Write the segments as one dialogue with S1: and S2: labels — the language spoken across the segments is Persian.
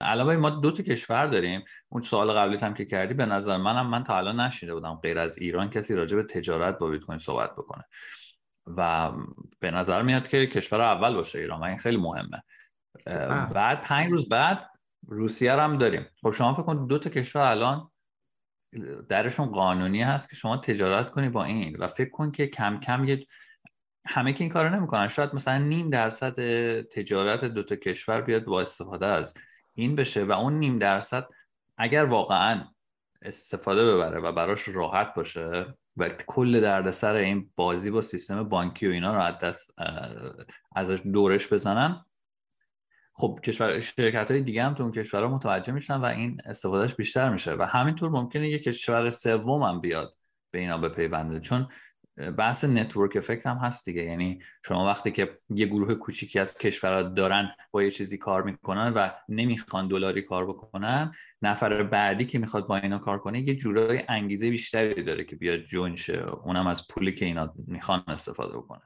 S1: علاوه ما دو تا کشور داریم. اون سوال قبلی هم که کردی به نظر منم من تا الان نشیده بودم غیر از ایران کسی راجع به تجارت با بیت کوین صحبت بکنه. و به نظر میاد که کشور اول باشه ایران و این خیلی مهمه. بعد پنج روز بعد روسیه رو هم داریم. خب شما فکر کنید دو تا کشور الان درشون قانونی هست که شما تجارت کنی با این. و فکر کن که کم کم یه همه که این کارو نمی‌کنن. شاید مثلا نیم درصد تجارت دو تا کشور بیاد با استفاده از این بشه و اون نیم درصد اگر واقعا استفاده ببره و براش راحت باشه و کل دردسر این بازی با سیستم بانکی و اینا رو از دست ازش دورش بزنن خب کشور شرکت های دیگه هم تو اون کشورها متوجه میشن و این استفادهش بیشتر میشه و همینطور ممکنه یک کشور سوم هم بیاد به اینا بپیونده. چون بحث نتورک افکت هم هست دیگه. یعنی شما وقتی که یه گروه کوچیکی از کشورها دارن با یه چیزی کار می‌کنن و نمی‌خوان دلاری کار بکنن نفر بعدی که می‌خواد با اینا کار کنه یه جورای انگیزه بیشتری داره که بیاد جون شه. اونم از پولی که اینا می‌خوان استفاده بکنه.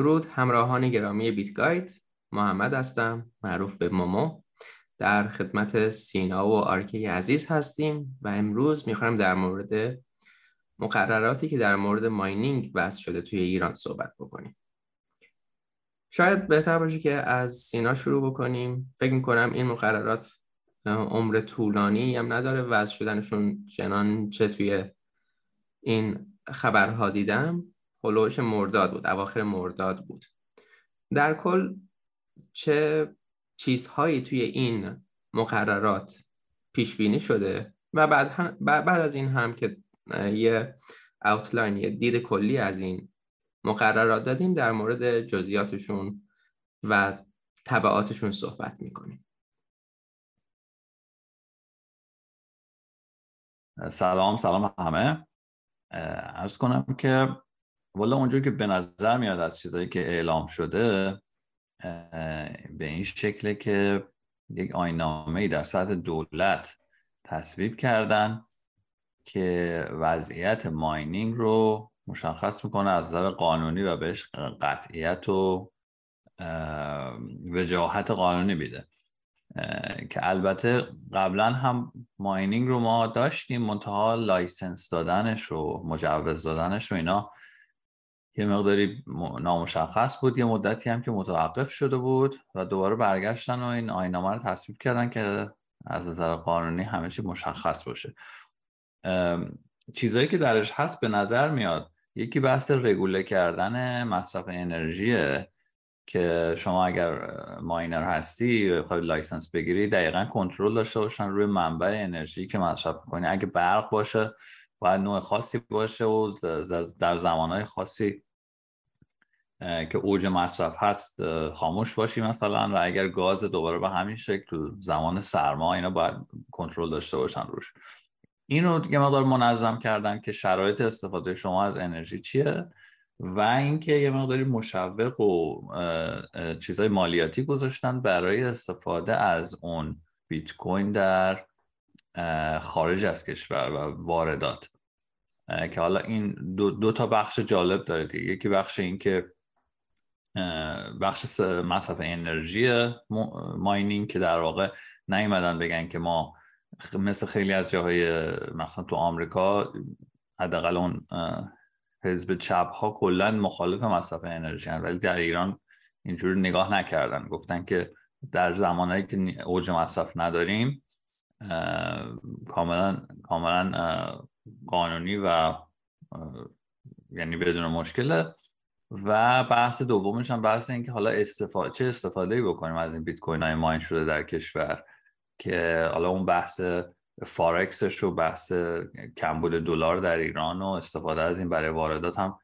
S2: درود. همراهان گرامی بیت گاید. محمد هستم معروف به مومو. در خدمت سینا و آرکه عزیز هستیم و امروز می‌خوایم در مورد مقرراتی که در مورد ماینینگ وضع شده توی ایران صحبت بکنیم. شاید بهتر باشه که از سینا شروع بکنیم. فکر می‌کنم این مقررات عمر طولانی هم نداره. وضع شدنشون چنان چه توی این خبرها دیدم. هلوش مرداد بود اواخر مرداد بود. در کل چه چیزهایی توی این مقررات پیش بینی شده و بعد, بعد از این هم که یه اوتلاین یه دید کلی از این مقررات دادیم در مورد جزئیاتشون و طبعاتشون صحبت می‌کنیم.
S1: سلام سلام همه. ارز کنم که والا اونجور که به نظر میاد از چیزایی که اعلام شده به این شکله که یک آینامه در سطح دولت تصویب کردن که وضعیت ماینینگ رو مشخص می‌کنه از نظر قانونی و بهش قطعیت و وجاهت قانونی بیده که البته قبلا هم mining رو ما داشتیم منتها license دادنش و مجوز دادنش و اینا یه مقداری نامشخص بود یه مدتی هم که متوقف شده بود و دوباره برگشتن و این آیین‌نامه رو تصویب کردن که از نظر قانونی همه چی مشخص باشه. چیزایی که درش هست به نظر میاد یکی بحث رگوله کردن مصرف انرژیه که شما اگر miner هستی بخوای license بگیری دقیقا کنترل داشته باشن روی منبع انرژی که مصرف کنی اگه برق باشه باید نوع خاصی باشه و در زمانهای خاصی که اوج مصرف هست خاموش باشی مثلا و اگر گاز دوباره به همین شکل تو زمان سرما اینا باید کنترل داشته باشن روش. این رو یه مقدار منظم کردن که شرایط استفاده شما از انرژی چیه و اینکه یه مقداری مشوق و چیزهای مالیاتی گذاشتن برای استفاده از اون بیت کوین در خارج از کشور و واردات. که حالا این دو, دو تا بخش جالب داره دیگه. یکی بخش این که بخش مصرف انرژی ماینینگ که در واقع نیومدن بگن که ما مثل خیلی از جاهای مثلا تو آمریکا حداقل اون حزب چپ ها کلا مخالف مصرف انرژی هن. ولی در ایران اینجور نگاه نکردن. گفتن که در زمانهایی که اوج مصرف نداریم کاملا کاملا قانونی و یعنی بدون مشکله. و بحث دومش هم بحث این که حالا استفاده چه استفاده بکنیم از این بیت کوین های ماین شده در کشور که حالا اون بحث فارکسش و بحث کمبود دلار در ایران و استفاده از این برای واردات هم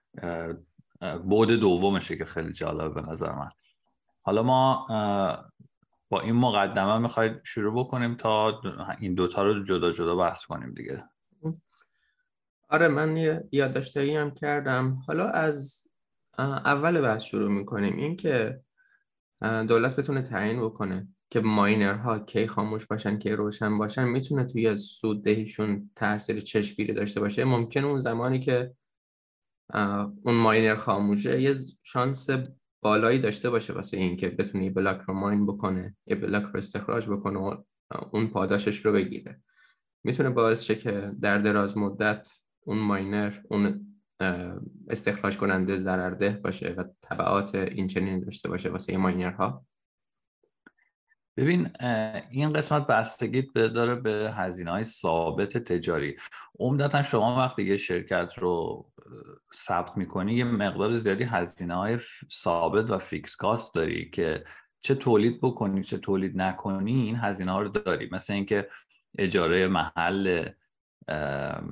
S1: بود دومشه که خیلی جالب به نظر من. حالا ما با این مقدمه می‌خواید شروع بکنیم تا این دوتا رو جدا جدا بحث کنیم دیگه.
S2: آره من یه هم کردم. حالا از اول بحث شروع می‌کنیم این که دولت بتونه تعیین بکنه که ماینرها کی خاموش باشن کی روشن باشن. می‌تونه توی سوددهیشون تاثیر چشمگیری داشته باشه. ممکن اون زمانی که اون ماینر خاموشه یه شانس بالایی داشته باشه واسه این که بتونه یه بلاک رو ماین بکنه یه بلاک رو استخراج بکنه و اون پاداشش رو بگیره. می‌تونه باعث شه که در دراز مدت اون ماینر اون استخراج کننده ضررده باشه و طبعات این چنین داشته باشه واسه ماینرها.
S1: ببین این قسمت بستگی داره به هزینه های ثابت تجاری. عمدتا شما وقتی یه شرکت رو ثبت می‌کنی یه مقدار زیادی هزینه های ثابت و فیکس کاست داری که چه تولید بکنی چه تولید نکنی این هزینه ها رو داری. مثل اینکه اجاره محل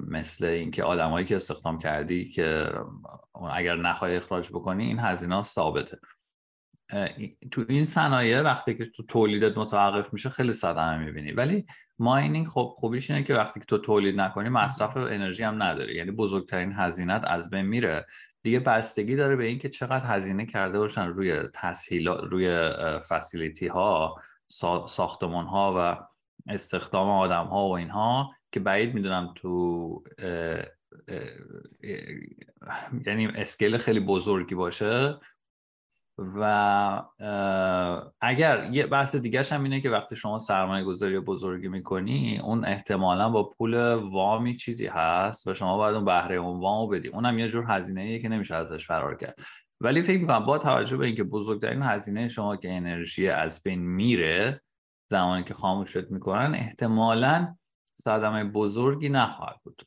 S1: مثل اینکه آدمایی که استخدام کردی که اگر نخوای اخراج بکنی این هزینه ثابته. تو این صنایع وقتی که تو تولیدت متوقف میشه خیلی صدمه می‌بینی. ولی ماینینگ خب خوبیش اینه که وقتی که تو تولید نکنی مصرف انرژی هم نداری. یعنی بزرگترین هزینت از بین میره. دیگه بستگی داره به اینکه چقدر هزینه کرده باشن روی تسهیلات روی فسیلیتی ها ساختمان ها و استخدام آدم ها و اینها که بعید می‌دونم تو یعنی اسکیل خیلی بزرگی باشه. و اگر یه بحث دیگرش هم اینه که وقتی شما سرمایه گذاری بزرگی می‌کنی اون احتمالا با پول وامی چیزی هست و شما باید اون بهره اون وامو بدی. اونم یه جور هزینه که nemiشه ازش فرار کرد. ولی فکر می‌کنم با توجه به اینکه بزرگترین هزینه شما که انرژی از بین میره زمانی که خاموشت می‌کنن احتمالا صدمه بزرگی نخواهد بود.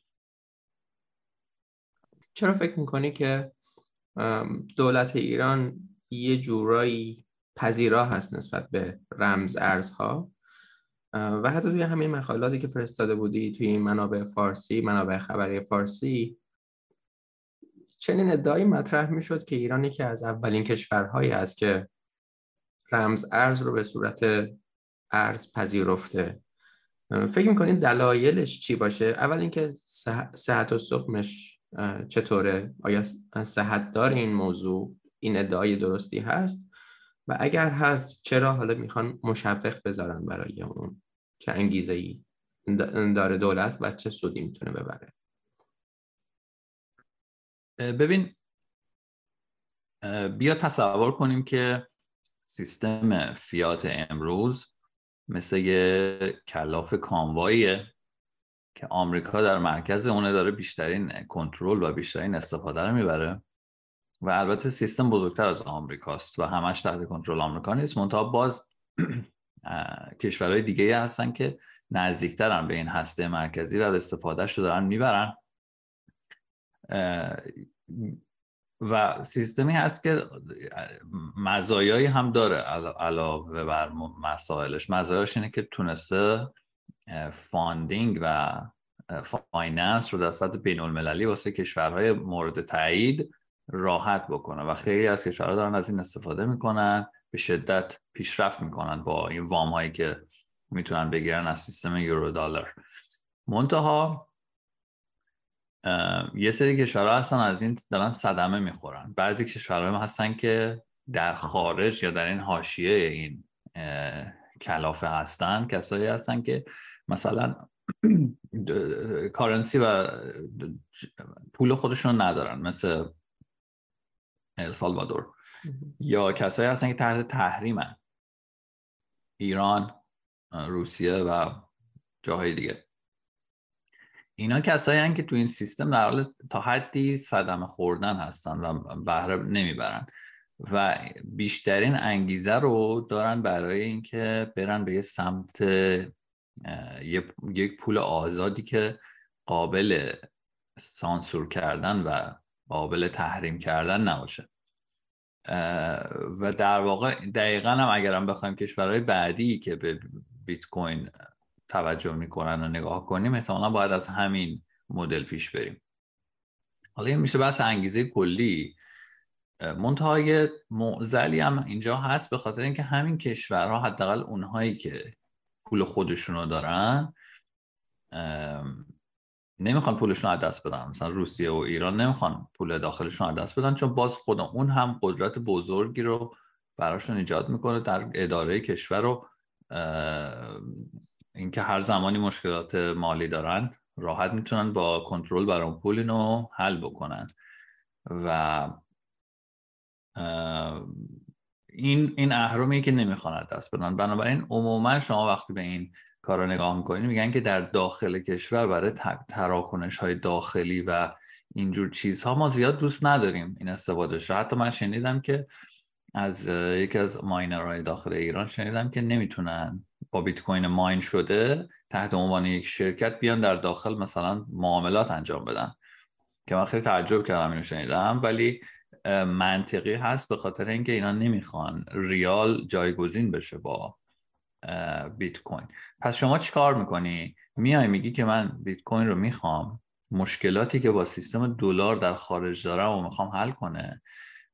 S2: چرا فکر می‌کنی که دولت ایران یه جورایی پذیرا هست نسبت به رمز ارزها. و حتی توی همین مقالاتی که فرستاده بودی توی این منابع فارسی منابع خبری فارسی چنین ادعایی مطرح می‌شد که ایران یکی از اولین کشورهایی است که رمز ارز رو به صورت ارز پذیرفته. فکر می‌کنید دلایلش چی باشه؟ اول اینکه صحت و سقمش چطوره؟ آیا صحت دار این موضوع؟ این ادعای درستی هست و اگر هست چرا حالا می‌خوان مشوق بذارن برای اون؟ چه انگیزه ای داره دولت و چه سودی می‌تونه ببره؟
S1: ببین بیا تصور کنیم که سیستم فیات امروز مثل یه کلاف کامواییه که آمریکا در مرکز اونه داره بیشترین کنترل و بیشترین استفاده رو می‌بره. و البته سیستم بزرگتر از آمریکاست و همش تحت کنترل آمریکا نیست. منتها باز کشورهای دیگه هستن که نزدیکترن به این هسته مرکزی و استفادهش رو دارن می‌برن. و سیستمی هست که مزایایی هم داره علاوه بر مسائلش. مزایاش اینه که تونسته funding و finance رو در سطح بین المللی واسه کشورهای مورد تایید راحت بکنه و خیلی از کشورها دارن از این استفاده می‌کنن به شدت پیشرفت می‌کنن با این وام هایی که می‌تونن بگیرن از سیستم Eurodollar منتها یه سری کشورها هستن از این دارن صدمه می‌خورن. بعضی کشورها هستن که در خارج یا در این حاشیه این کلافه هستن. کسایی هستن که مثلا کارنسی و پول خودشون ندارن. مثل سالوادور یا کسایی هستن که تحت تحریمن. ایران روسیه و جاهای دیگه. اینا کسایی هستن که تو این سیستم در حال تا حدی صدمه خوردن هستن و بهره نمی‌برن. و بیشترین انگیزه رو دارن برای اینکه برن به یه سمت یک پول آزادی که قابل سانسور کردن و قابل تحریم کردن نباشه. و در واقع دقیقا هم اگرم بخوایم کشورهای بعدی که به بیت کوین توجه می‌کنن و نگاه کنیم احتمالا باید از همین مدل پیش بریم. حالا این میشه بحث انگیزه کلی. منتهای معزلی هم اینجا هست به خاطر اینکه همین کشورها حداقل اونهایی که پول خودشونو دارن نمی‌خوان پولشون از دست بدن. مثلا روسیه و ایران نمی‌خوان پول داخلشون از دست بدن چون باز خود اون هم قدرت بزرگی رو براشون ایجاد می‌کنه در اداره کشور رو اینکه هر زمانی مشکلات مالی دارن راحت می‌تونن با کنترل بر اون پول اینو حل بکنن. و این این اهرمی که نمی‌خوان دست بدن. بنابراین عموما شما وقتی به این کار رو نگاه می‌کنید میگن که در داخل کشور برای تراکنش های داخلی و اینجور چیزها ما زیاد دوست نداریم این استفادهش حتی من شنیدم که از یکی از ماینرهای داخل ایران شنیدم که نمی‌تونن با بیت کوین ماین شده تحت عنوان یک شرکت بیان در داخل مثلا معاملات انجام بدن. که من خیلی تعجب کردم اینو شنیدم. ولی منطقی هست به خاطر اینکه اینا نمی‌خوان ریال جایگزین بشه با بیت کوین پس شما چیکار می‌کنی؟ میای میگی که من بیت کوین رو می‌خوام مشکلاتی که با سیستم دلار در خارج دارم و می‌خوام حل کنه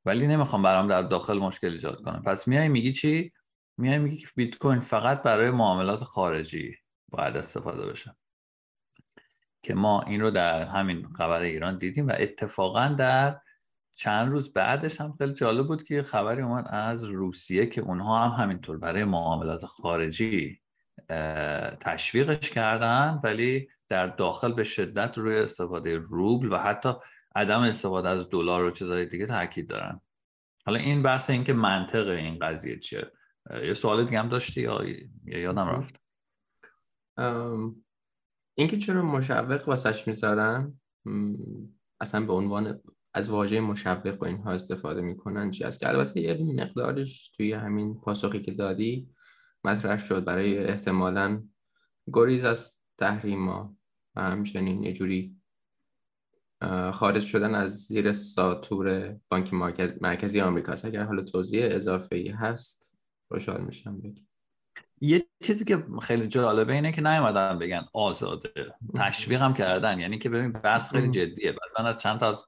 S1: ولی نمی‌خوام برام در داخل مشکل ایجاد کنه. پس میای میگی چی؟ میای میگی که بیت کوین فقط برای معاملات خارجی باید استفاده بشه. که ما این رو در همین خبر ایران دیدیم و اتفاقا در چند روز بعدش هم خیلی جالب بود که خبری اومد از روسیه که اونها هم همینطور برای معاملات خارجی تشویقش کردن ولی در داخل به شدت روی استفاده روبل و حتی عدم استفاده از دلار و چیزهای دیگه تاکید دارن. حالا این بحث این که منطق این قضیه چیه؟ یه سوال دیگه هم داشتی یا یادم رفت؟
S2: اینکه چرا مشوق واسش می‌ذارن؟ اصلا به عنوان از واژه مشوق و اینها استفاده می‌کنن چی است که البته یه مقدارش توی همین پاسخی که دادی مطرح شد برای احتمالا گریز از تحریما و همچنین یه جوری خارج شدن از زیر ساتور بانک مرکزی آمریکاست. اگر حالا توضیح اضافه ای هست خوشحال میشم بگی
S1: یه چیزی که خیلی جالبه اینه که نیومدن بگن آزاده. تشویق هم کردن. یعنی که ببین بحث خیلی جدیه. بعد من از چند تا از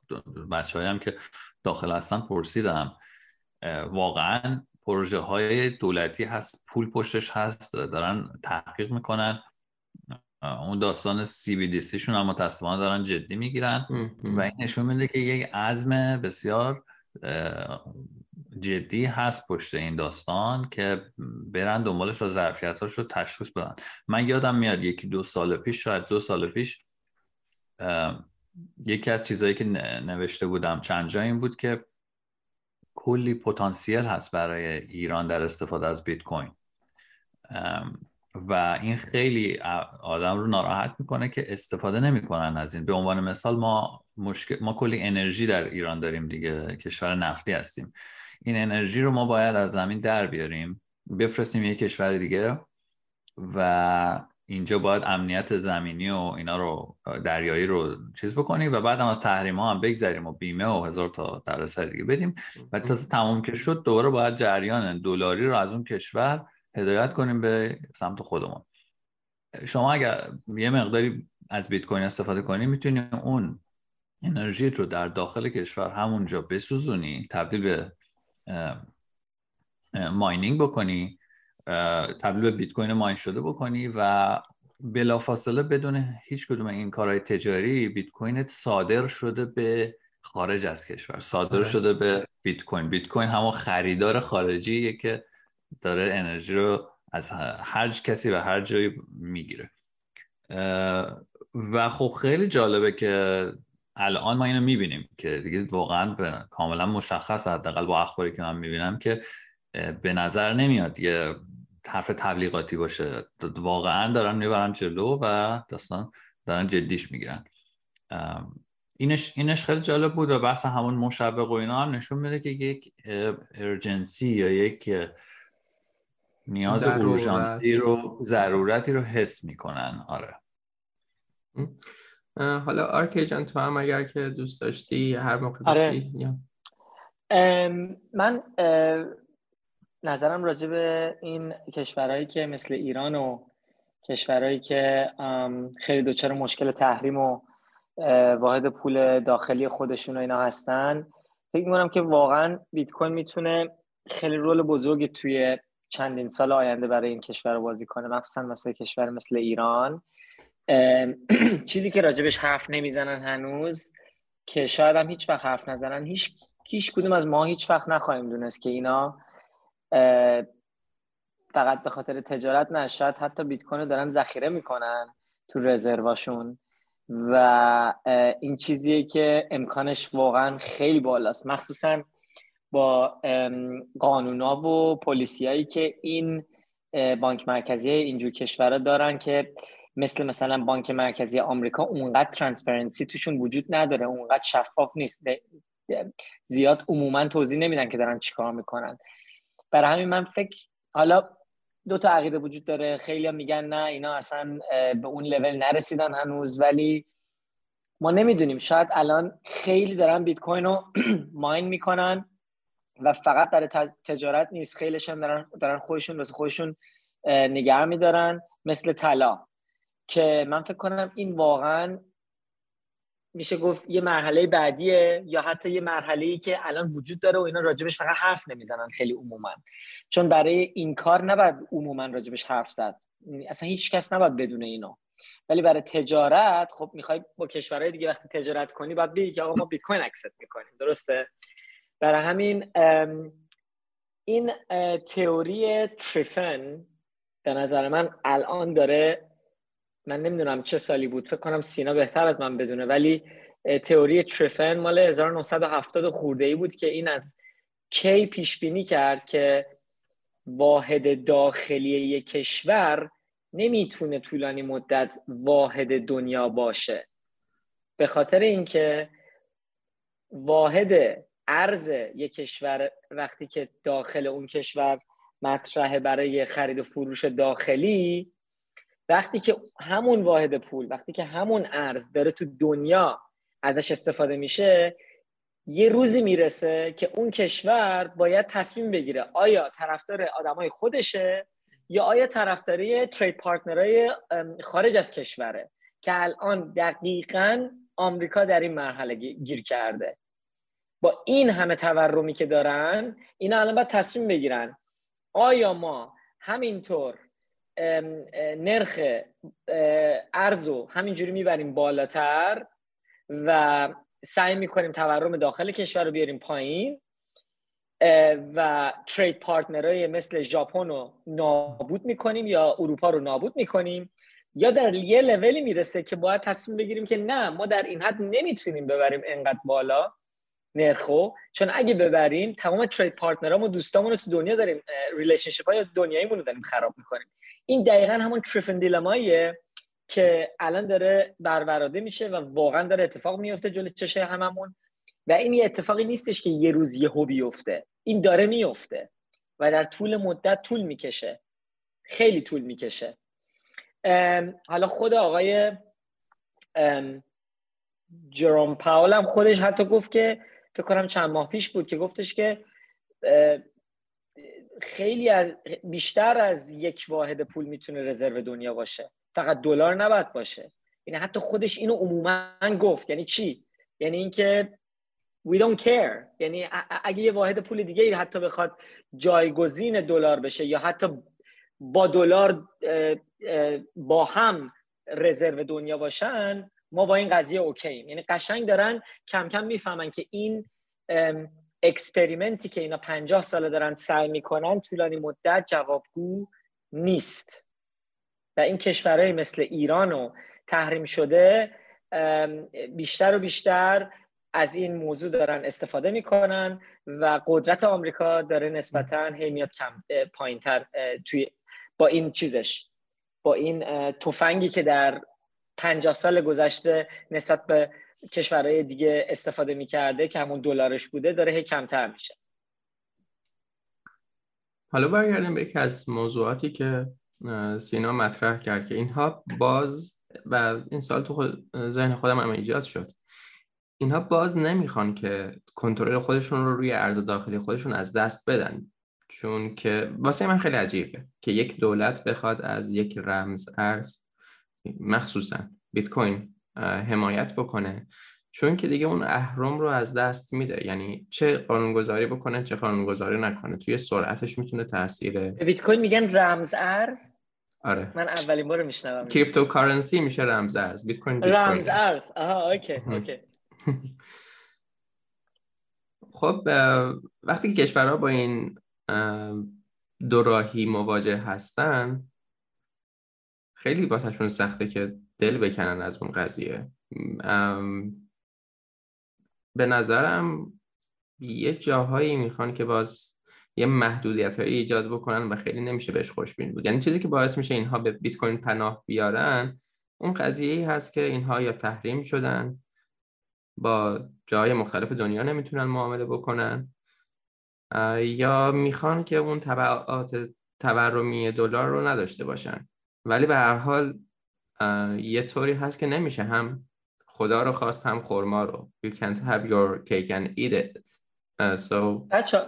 S1: بچه هم که داخل هستن پرسیدم واقعا پروژه های دولتی هست پول پشتش هست دارن تحقیق می‌کنن. اون داستان سی بی دی سیشون هم متاسفانه دارن جدی می‌گیرن. و این نشون میده که یک عزم بسیار جدی هست پشت این داستان که برن دنبالش و ظرفیتاش رو تشخیص بدن. من یادم میاد یکی دو سال پیش شاید دو سال پیش یکی از چیزهایی که نوشته بودم چند جا این بود که کلی پتانسیل هست برای ایران در استفاده از بیت کوین. و این خیلی آدم رو ناراحت می‌کنه که استفاده نمی‌کنن از این. به عنوان مثال ما مشکل ما کلی انرژی در ایران داریم دیگه کشور نفتی هستیم. این انرژی رو ما باید از زمین در بیاریم. بفرستیم یه کشور دیگه و اینجا باید امنیت زمینی و اینا رو دریایی رو چیز بکنیم و بعد هم از تحریم ها هم بگذریم و بیمه و هزار تا در دیگه بدیم. و تا تموم که شد دوباره باید جریان دلاری رو از اون کشور هدایت کنیم به سمت خودمون. شما اگر یه مقداری از بیت کوین استفاده کنی می‌تونی اون انرژی رو در داخل کشور همونجا بسوزونی تبدیل به mining بکنی. تبدیل به بیت کوین mine شده بکنی و بلافاصله بدون هیچ کدوم این کارهای تجاری بیت کوینت صادر شده به خارج از کشور. صادر آره. شده به بیت کوین. بیت کوین همون خریدار خارجیه که داره انرژی رو از هر کسی و هر جایی می‌گیره. و خب خیلی جالبه که الان ما اینو می‌بینیم که دیگه واقعا کاملا مشخص حداقل با اخباری که من می‌بینم که به نظر نمیاد یه طرف تبلیغاتی باشه. واقعا دارن می‌برن جلو و داستان دارن جدیش می‌گیرن. اینش اینش خیلی جالب بود و بحث همون مشوق و اینا هم نشون میده که یک ارجنسی یا یک نیاز اورژانسی رو ضرورتی رو حس می‌کنن. آره.
S2: حالا آرکی جان تو هم اگر که دوست داشتی هر موقع
S3: آره. من نظرم راجع به این کشورهایی که مثل ایران و کشورهایی که خیلی دچار مشکل تحریم و واحد پول داخلی خودشون و اینا هستن فکر می‌کنم که واقعا بیت کوین می‌تونه خیلی رول بزرگی توی چندین سال آینده برای این کشور رو بازی کنه مخصوصا مثل کشور مثل ایران چیزی که راجبش حرف نمی‌زنن هنوز که شاید هم هیچ وقت حرف نزنن هیچ هیچ کدوم از ما هیچ وقت نخواهیم دونست که اینا فقط به خاطر تجارت نه شاید حتی بیت کوین دارن ذخیره می‌کنن تو رزرواشون. و این چیزیه که امکانش واقعا خیلی بالاست. مخصوصا با قانونا و policy هایی که این بانک مرکزی اینجور کشورها دارن که مثل مثلا بانک مرکزی آمریکا اونقدر transparency توشون وجود نداره اونقدر شفاف نیست. زیاد عموما توضیح نمیدن که دارن چیکار می‌کنن. برای همین من فکر حالا دو تا عقیده وجود داره. خیلی میگن نه اینا اصلا به اون لول نرسیدن هنوز. ولی ما نمی‌دونیم. شاید الان خیلی دارن بیت کوین رو ماین می‌کنن و فقط برای تجارت نیست. خیلیشون دارن دارن خودشون واسه خودشون نگه میدارن. مثل طلا. که من فکر کنم این واقعا میشه گفت یه مرحله بعدیه یا حتی یه مرحله ای که الان وجود داره و اینا راجبش فقط حرف نمی‌زنن خیلی عموما. چون برای این کار نباید عموما راجبش حرف زد. اصلا هیچ کس نباید بدونه اینو. ولی برای تجارت خب می‌خوای با کشورهای دیگه وقتی تجارت کنی باید بگی که آقا ما بیت کوین اکسپت می‌کنیم. درسته؟ برای همین این تئوری تریفن به نظر من الان داره من نمی‌دونم چه سالی بود فکر کنم سینا بهتر از من بدونه ولی تئوری تریفن مال 1970 خورده ای بود که این از کی پیش بینی کرد که واحد داخلی یک کشور نمی‌تونه طولانی مدت واحد دنیا باشه. به خاطر اینکه واحد ارز یک کشور وقتی که داخل اون کشور مطرحه برای خرید و فروش داخلی وقتی که همون واحد پول وقتی که همون ارز داره تو دنیا ازش استفاده میشه یه روزی می‌رسه که اون کشور باید تصمیم بگیره آیا طرفدار آدمای خودشه یا آیا طرفداری ترید پارتنرهای خارج از کشوره که الان دقیقا آمریکا در این مرحله گیر کرده. با این همه تورمی که دارن اینا الان باید تصمیم بگیرن آیا ما همینطور نرخ ارزو همینجوری می‌بریم بالاتر و سعی می‌کنیم تورم داخل کشور رو بیاریم پایین و trade partner های مثل ژاپن رو نابود می‌کنیم یا اروپا رو نابود می‌کنیم یا در یه لولی می‌رسه که باید تصمیم بگیریم که نه ما در این حد نمی‌تونیم ببریم انقدر بالا نرخو. چون اگه ببریم تمام trade partner ام و دوستامون رو تو دنیا داریم relationship های دنیاییمون رو داریم خراب می‌کنیم. این دقیقا همون تریفن دیلماییه که الان داره بروراده میشه و واقعا داره اتفاق میفته جلوی چشه هممون. و این یه اتفاقی نیستش که یه روز یه بیفته این داره میفته و در طول مدت طول می‌کشه. خیلی طول می‌کشه. حالا خود آقای جروم پاول هم خودش حتی گفت که فکر کنم چند ماه پیش بود که گفتش که خیلی بیشتر از یک واحد پول می‌تونه رزرو دنیا باشه. فقط دلار نباید باشه. یعنی حتی خودش اینو عموما گفت. یعنی چی؟ یعنی اینکه we don't care. یعنی اگه یه واحد پول دیگه حتی بخواد جایگزین دلار بشه یا حتی با دلار با هم رزرو دنیا باشن ما با این قضیه اوکی یعنی قشنگ دارن کم کم می‌فهمن که این اکسپریمنتی که اینا پنجاه ساله دارن سعی می‌کنن طولانی مدت جوابگو نیست. و این کشورهای مثل ایران و تحریم شده بیشتر و بیشتر از این موضوع دارن استفاده می‌کنن و قدرت آمریکا داره نسبتا هی میاد کم پایین تر توی با این چیزش با این تفنگی که در پنجاه سال گذشته نسبت به کشورهای دیگه استفاده می‌کرده که همون دلارش بوده داره هی کمتر میشه.
S2: حالا برگردیم به یکی از موضوعاتی که سینا مطرح کرد که اینها باز و این سال تو خود ذهن خودم هم ایجاد شد. اینها باز نمی‌خوان که کنترل خودشون رو روی ارز داخلی خودشون از دست بدن. چون که واسه من خیلی عجیبه که یک دولت بخواد از یک رمز ارز مخصوصا بیت کوین حمایت بکنه. چون که دیگه اون اهرم رو از دست میده. یعنی چه قانونگذاری بکنه چه قانونگذاری نکنه. توی سرعتش می‌تونه تاثیر
S3: بیت کوین میگن رمز ارز؟
S2: آره.
S3: من اولین بار میشنوم.
S2: cryptocurrency میشه رمز ارز. بیت کوین
S3: رمز ارز. آها okay okay.
S2: خب وقتی که کشورها با این دوراهی مواجه هستن خیلی واسهشون سخته که دل بکنن از اون قضیه. به نظرم یه جاهایی می‌خوان که باز یه محدودیت هایی ایجاد بکنن و خیلی نمیشه بهش خوشبین بود. یعنی چیزی که باعث میشه اینها به بیت کوین پناه بیارن اون قضیه ای هست که اینها یا تحریم شدن با جای مختلف دنیا نمی‌تونن معامله بکنن یا می‌خوان که اون تبعات تورمی دلار رو نداشته باشن. ولی به هر حال یه طوری هست که نمیشه هم خدا رو خواست هم خورما رو. You can't have your cake and eat it. uh, so
S3: بچه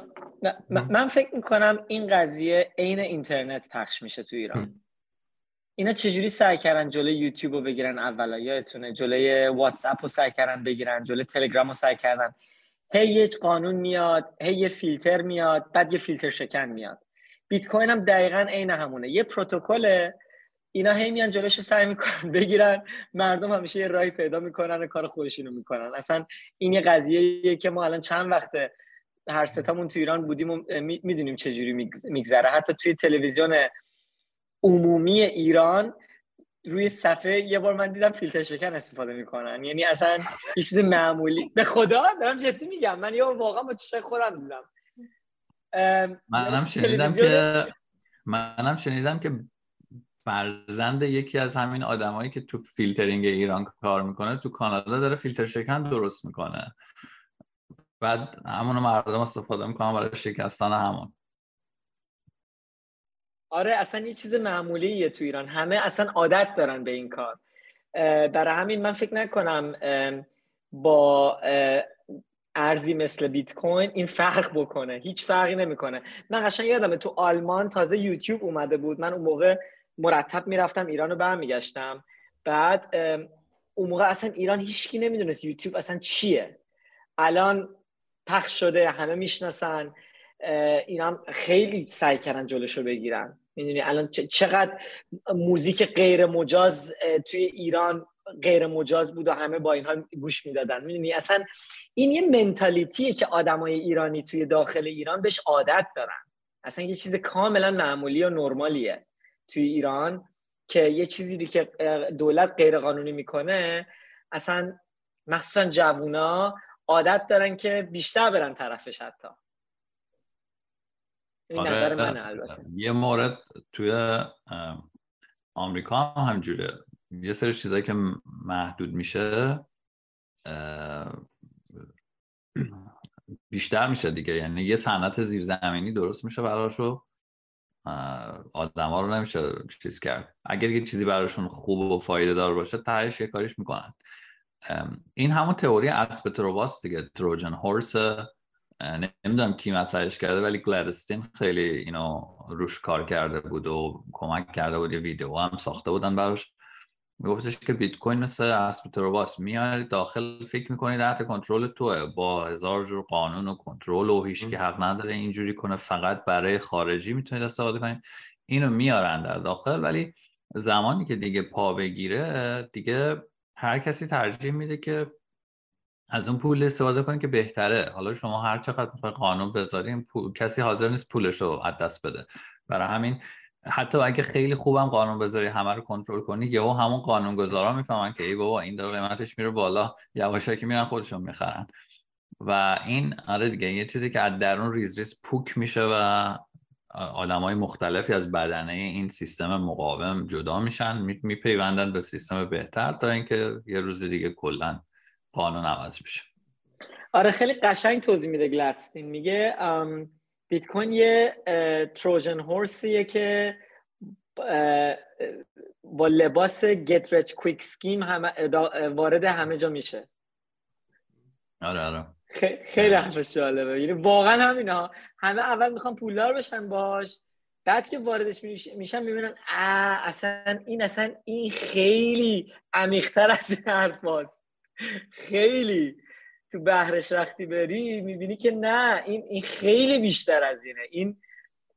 S3: من فکر می‌کنم این قضیه عین اینترنت پخش میشه تو ایران. اینا چجوری سعی کردن جلوی یوتیوب رو بگیرن اولا؟ یادتونه جلوی واتساپ رو سعی کردن بگیرن جلوی تلگرام رو سعی کردن. هی یه قانون میاد هی یه فیلتر میاد بعد یه فیلتر شکن میاد. بیت کوین هم دقیقا عین همونه. یه پروتکل اینا هی میان جلوش رو سعی می‌کنن بگیرن. مردم همیشه یه راهی پیدا می‌کنن و کار خودشونو می‌کنن. اصلا این یه قضیه که ما الان چند وقته هر ستامون تو ایران بودیم و می‌دونیم چجوری میگذره. حتی توی تلویزیون عمومی ایران روی صفحه یه بار من دیدم فیلتر شکن استفاده می‌کنن. یعنی اصلا یه چیز معمولی. به خدا؟ دارم جدی میگم. من یه واقعا با چشم خودم دیدم.
S1: منم یعنی شنیدم که منم شنیدم که فرزند یکی از همین آدمایی که تو فیلترینگ ایران کار می‌کنه تو کانادا داره فیلتر شکن درست می‌کنه. بعد همونو مردم استفاده می‌کنن برای شکستن همون.
S3: آره اصلا یه چیز معمولیه تو ایران. همه اصلا عادت دارن به این کار. برای همین من فکر نکنم با ارزی مثل بیت کوین این فرق بکنه. هیچ فرقی نمی‌کنه. من قشنگ یادمه تو آلمان تازه یوتیوب اومده بود. من اون موقع مرتب می‌رفتم ایران رو برمیگشتم. بعد اون موقع اصلا ایران هیچکی نمی‌دونست یوتیوب اصلا چیه. الان پخش شده همه می‌شناسن. اینا خیلی سعی کردن جلوشو بگیرن. می‌دونی الان چقدر موزیک غیر مجاز توی ایران غیر مجاز بود و همه با اینها گوش می‌دادن. می‌دونی اصلا این یه منتالیتیه که آدمای ایرانی توی داخل ایران بهش عادت دارن. اصلا یه چیز کاملا معمولی و نرمالیه. توی ایران که یه چیزی که دولت غیر قانونی می‌کنه اصلا مخصوصا جوونا عادت دارن که بیشتر برن طرفش حتی. این آره، نظر من البته.
S1: یه مورد توی آمریکا هم همجوره یه سری چیزایی که محدود میشه بیشتر میشه دیگه. یعنی یه صنعت زیرزمینی درست میشه براشو. آدما رو نمیشه چیز کرد. اگر یه چیزی براشون خوب و فایده دار باشه تهش یه کاریش می‌کنن. این همون تئوری اسب تروباس دیگه تروجن هورس نمی‌دونم کی مطرحش کرده ولی گلادستین خیلی اینو روش کار کرده بود و کمک کرده بود. یه ویدیو هم ساخته بودن براش. میگفتش که بیت کوین مثل اسب تروباس میاری داخل فکر می‌کنی تحت کنترل توه. با هزار جور قانون و کنترل و هیچ که حق نداره اینجوری کنه فقط برای خارجی می‌تونید استفاده کنید. اینو میارن در داخل ولی زمانی که دیگه پا بگیره دیگه هر کسی ترجیح میده که از اون پول استفاده کنید که بهتره. حالا شما هر چقدر قانون بذارین کسی حاضر نیست پولش رو از دست بده. برای همین حتی اگه خیلی خوبم قانون بذاری همه رو کنترل کنی یهو همون قانونگذارا می‌فهمن که ای بابا این داره قیمتش میره بالا که میرن خودشون می‌خرن. و این آره دیگه یه چیزی که از درون ریز ریز پوک میشه و های مختلفی از بدنه این سیستم مقاوم جدا میشن میپیوندن به سیستم بهتر تا اینکه یه روز دیگه کلا قانون عوض میشه
S3: آره خیلی قشنگ توضیح میده گلدستین. میگه بیت کوین یه تروجن هورسیه که با لباس گت رچ کویک سکیم وارد همه جا میشه.
S1: آره آره.
S3: خیلی حرفش جالبه. یعنی واقعا همینا همه اول می‌خوان پولدار بشن باش بعد که واردش میشن می‌بینن اصلا این اصلا این خیلی عمیقتر از این حرف خیلی. تو بهرش وقتی بری می‌بینی که نه این, این خیلی بیشتر از اینه این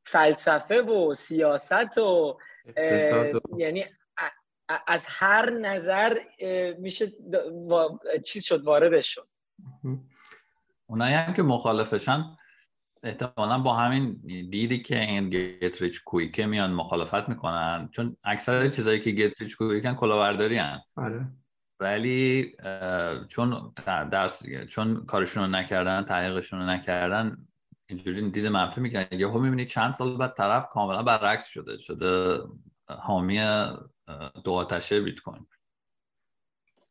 S3: فلسفه و سیاست و یعنی از هر نظر میشه چیز شد واردش شد
S1: اونایی هم که مخالفشن احتمالا با همین دیدی که این گتریچ کویکه میان مخالفت می‌کنن چون اکثر چیزایی که گتریچ کویکن کلاورداری هن.
S2: آره.
S1: ولی چون درس چون کارشون رو نکردن تحقیقشون رو نکردن اینجوری دید منفی می‌کنن یهو می‌بینی چند سال بعد طرف کاملا برعکس شده شده حامی دو آتشه بیت کوین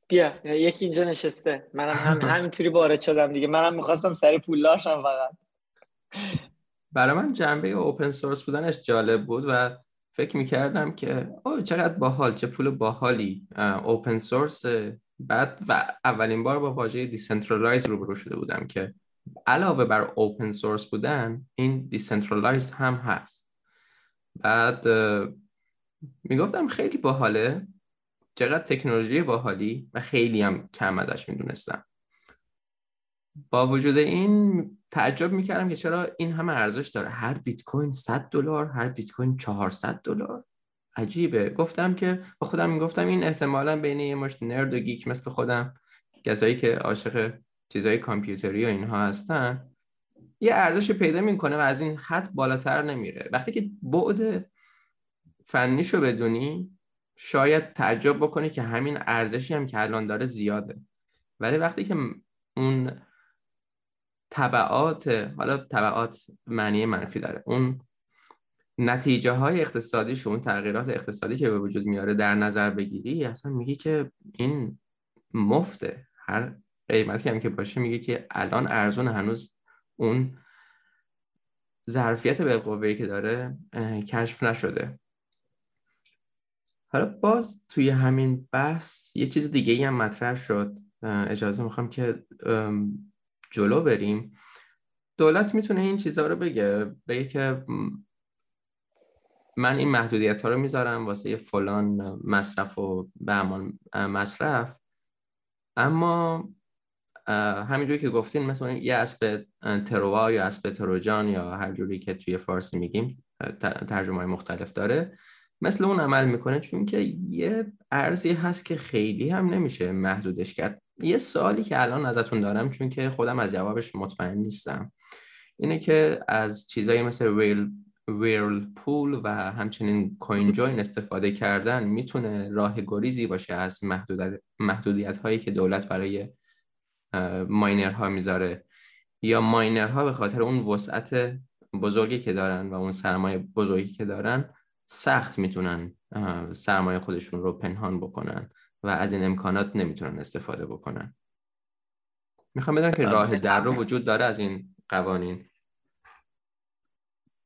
S3: بیا یکی اینجا نشسته. منم هم همینطوری وارد شدم دیگه. منم می‌خواستم سری پول فقط.
S2: برای من جنبه اوپن سورس بودنش جالب بود و فکر می‌کردم که اوه چقدر باحال چه پول باحالی. open source بعد و اولین بار با واژه decentralized روبرو شده بودم که علاوه بر open source بودن این decentralized هم هست. بعد می‌گفتم خیلی باحاله. چقدر تکنولوژی باحالی و خیلی هم کم ازش می‌دونستم. با وجود این تعجب می‌کردم که چرا این همه ارزش داره. هر بیت کوین 100 دلار هر بیت کوین 400 دلار. عجیبه. گفتم که با خودم می‌گفتم این احتمالا بین یه مشت نرد و گیک مثل خودم کسایی که عاشق چیزای کامپیوتری و اینها هستن یه ارزش پیدا می‌کنه و از این حد بالاتر نمیره. وقتی که بعد فنیشو بدونی شاید تعجب بکنی که همین ارزشی هم که الان داره زیاده. ولی وقتی که اون طبعات حالا طبعات معنی منفی داره. اون نتیجه های اقتصادیش اون تغییرات اقتصادی که به وجود میاره در نظر بگیری اصلا میگی که این مفته. هر قیمتی هم که باشه میگه که الان ارزون هنوز اون ظرفیت به که داره کشف نشده. حالا باز توی همین بحث یه چیز دیگه هم مطرح شد. اجازه می‌خوام که جلو بریم. دولت می‌تونه این چیزها رو بگه بگه که من این محدودیت ها رو می‌ذارم واسه فلان مصرف و بهمان مصرف. اما همینجوری که گفتین مثلا یه اسب تروا یا اسب تروجان یا هر جوری که توی فارسی میگیم ترجمه های مختلف داره مثل اون عمل می‌کنه چون که یه ارزی هست که خیلی هم نمیشه محدودش کرد. یه سوالی که الان ازتون دارم چون که خودم از جوابش مطمئن نیستم اینه که از چیزایی مثل ویل ویرل پول و همچنین کوین جوین استفاده کردن می‌تونه راه گریزی باشه از محدودیت, هایی که دولت برای ماینرها می‌ذاره. یا ماینرها به خاطر اون وسعت بزرگی که دارن و اون سرمایه بزرگی که دارن سخت می‌تونن سرمایه خودشون رو پنهان بکنن. و از این امکانات نمی‌تونن استفاده بکنن. می‌خوام بدونم که راه در رو وجود داره از این قوانین.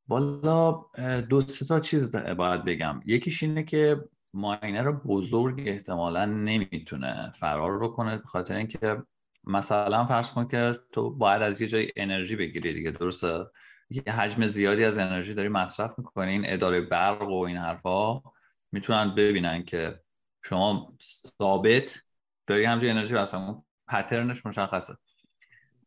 S1: والا دو سه تا چیز باید بگم. یکیش اینه که ماینر بزرگ احتمالا نمی‌تونه فرار بکنه به خاطر اینکه مثلا فرض کن که تو باید از یه جای انرژی بگیری دیگه درسته؟ یه حجم زیادی از انرژی داری مصرف می‌کنی این اداره برق و این حرفا می‌تونن ببینن که شما ثابت داری همجوری انرژی اصلا اون پترنش مشخصه.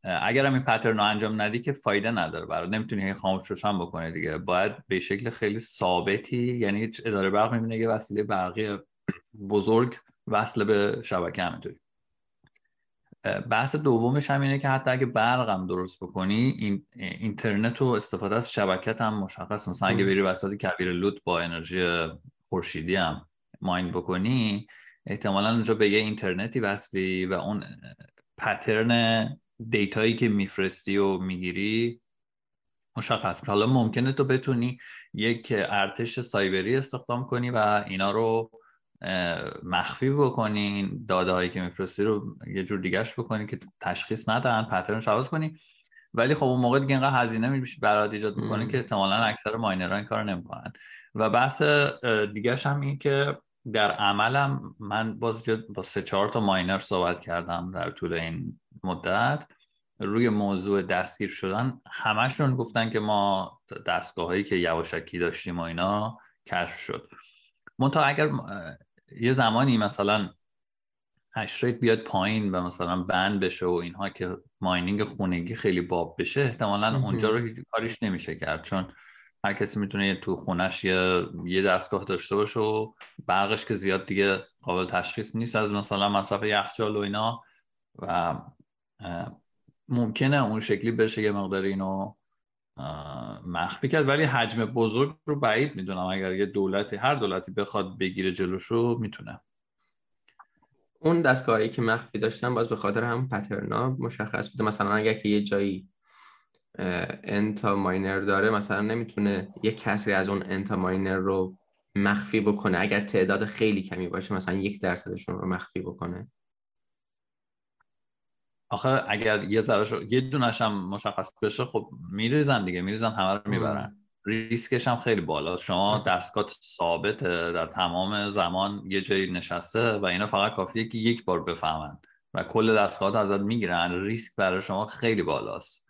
S1: اگر هم این پترن رو انجام ندی که فایده نداره برای نمی‌تونی خاموش روشن بکنه دیگه. باید به شکل خیلی ثابتی یعنی اداره برق می‌بینه یه وسیله برقی بزرگ وصل به شبکه همینطوری. بحث دومش هم اینه که حتی اگه برقم درست بکنی این اینترنت و استفاده از شبکت هم مشخص مثلا اگه بری وسط کویر لوت با انرژی خورشیدی هم. ماین بکنی احتمالا اونجا به یه اینترنتی وصلی و اون پترن دیتایی که میفرستی و می‌گیری مشخص حالا ممکنه تو بتونی یک ارتش سایبری استخدام کنی و اینا رو مخفی بکنین داده هایی که میفرستی رو یه جور دیگهش بکنی که تشخیص ندن پترن شواز کنی. ولی خب اون موقع دیگه اینقدر هزینه برات ایجاد می‌کنه که احتمالا اکثر ماینرها این کار نمی‌کنن. و بحث دیگهش هم این که در عملم من باز با سه چهار تا ماینر صحبت کردم در طول این مدت. روی موضوع دستگیر شدن همشون گفتن که ما دستگاه هایی که یواشکی داشتیم و اینا کشف شد. منتها اگر یه زمانی مثلا هش بیاد پایین و مثلا بند بشه و اینها که ماینینگ خونگی خیلی باب بشه احتمالا اونجا رو هیچ کاریش نمیشه کرد. چون هر کسی می‌تونه تو خونش یه, یه دستگاه داشته باشه و برقش که زیاد دیگه قابل تشخیص نیست از مثلا مصرف یخچال و اینا. و ممکنه اون شکلی بشه یه مقدار اینو مخفی کرد. ولی حجم بزرگ رو بعید می‌دونم. اگر یه دولتی هر دولتی بخواد بگیره جلوش رو می‌تونه.
S2: اون دستگاهی که مخفی داشتن باز به خاطر هم پترنا مشخص بوده. مثلا اگر که یه جایی انتا ماینر داره مثلا نمی‌تونه یه کسری از اون انتا ماینر رو مخفی بکنه. اگر تعداد خیلی کمی باشه مثلا یک درصدشون رو مخفی بکنه.
S1: آخه اگر یه ذره یه دونش هم مشخص بشه خب میریزن دیگه میریزن همه رو می‌برن. ریسکش هم خیلی بالا. شما دستگاه ثابت در تمام زمان یه جایی نشسته و اینا فقط کافیه که یک بار بفهمن و کل دستگاه ازت می‌گیرن. ریسک برای شما خیلی بالاست.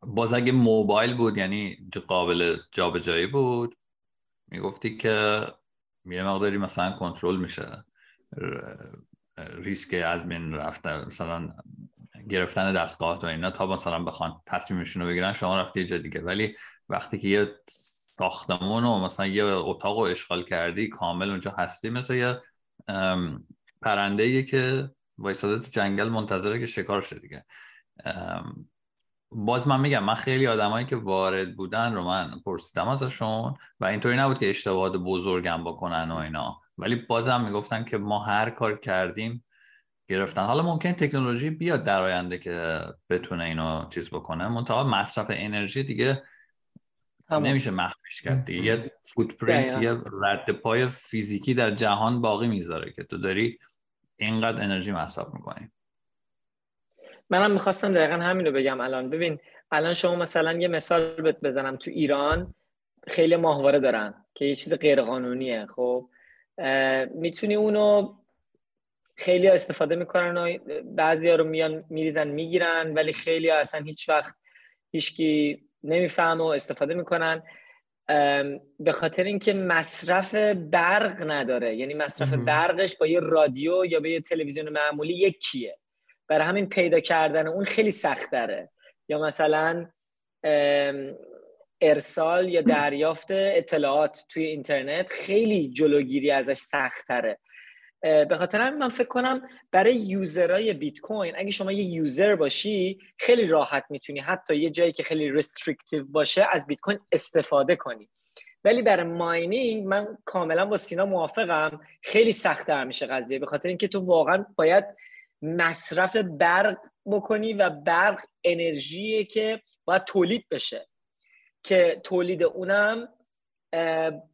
S1: باز اگه موبایل بود یعنی قابل جابجایی بود می‌گفتی که یه مقداری مثلا کنترل میشه ریسک از بین رفته مثلا گرفتن دستگاه و اینا تا مثلا بخوان تصمیمشون رو بگیرن شما رفتی یه جا دیگه. ولی وقتی که یه ساختمون و مثلا یه اتاق رو اشغال کردی کامل اونجا هستی مثل یه پرنده که وایساده تو جنگل منتظره که شکار شه دیگه. باز من میگم من خیلی آدمایی که وارد بودن رو من پرسیدم ازشون و اینطوری نبود که اشتباهات بزرگم بکنن و اینا. ولی بازم می‌گفتن که ما هر کار کردیم گرفتن. حالا ممکن تکنولوژی بیاد در آینده که بتونه اینو چیز بکنه. منتها مصرف انرژی دیگه نمیشه مخفیش کرد دیگه. یه فوتپرینت یه رد پای فیزیکی در جهان باقی می‌ذاره که تو داری اینقدر انرژی مصرف می‌کنی.
S3: منم می‌خواستم دقیقا همین رو بگم الان. ببین الان شما مثلا یه مثال بزنم. تو ایران خیلی ماهواره دارن که یه چیز غیر قانونیه خب می‌تونی اونو خیلی ها استفاده می‌کنن و بعضی ها رو میان میریزن می‌گیرن ولی خیلی ها اصلا هیچ وقت هیچکی نمیفهم و استفاده می‌کنن. به خاطر اینکه مصرف برق نداره. یعنی مصرف برقش با یه رادیو یا به یه تلویزیون معمولی یکیه. برای همین پیدا کردن اون خیلی سخت‌تره یا مثلا ارسال یا دریافت اطلاعات توی اینترنت خیلی جلوگیری ازش سختره. به خاطر من فکر کنم برای user های بیت کوین اگه شما یه user باشی خیلی راحت می‌تونی حتی یه جایی که خیلی restrictive باشه از بیت کوین استفاده کنی. ولی برای mining من کاملا با سینا موافقم خیلی سختتر میشه قضیه. به خاطر اینکه تو واقعا باید مصرف برق بکنی و برق انرژیه که باید تولید بشه. که تولید اونم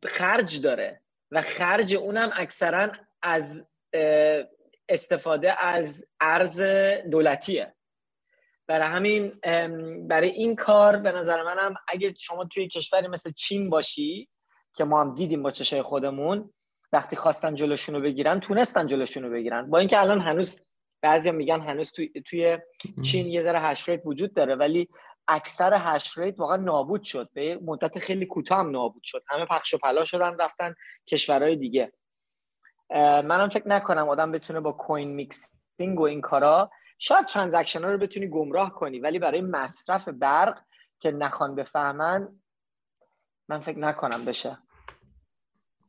S3: خرج داره و خرج اونم اکثرا از استفاده از ارز دولتیه. برای همین برای این کار به نظر منم اگه شما توی کشوری مثل چین باشی که ما هم دیدیم با چشای خودمون وقتی خواستن جلوشونو بگیرن تونستن جلوشونو بگیرن. با اینکه الان هنوز بعضی میگن هنوز توی, توی چین یه ذره hash وجود داره ولی اکثر hash rate واقعا نابود شد. به مدت خیلی کوتاه هم نابود شد. همه پخش و پلا شدن رفتن کشورهای دیگه. منم فکر نکنم آدم بتونه با coin mixing و این کارا شاید transaction ها رو بتونی گمراه کنی ولی برای مصرف برق که نخوان بفهمن من فکر نکنم بشه.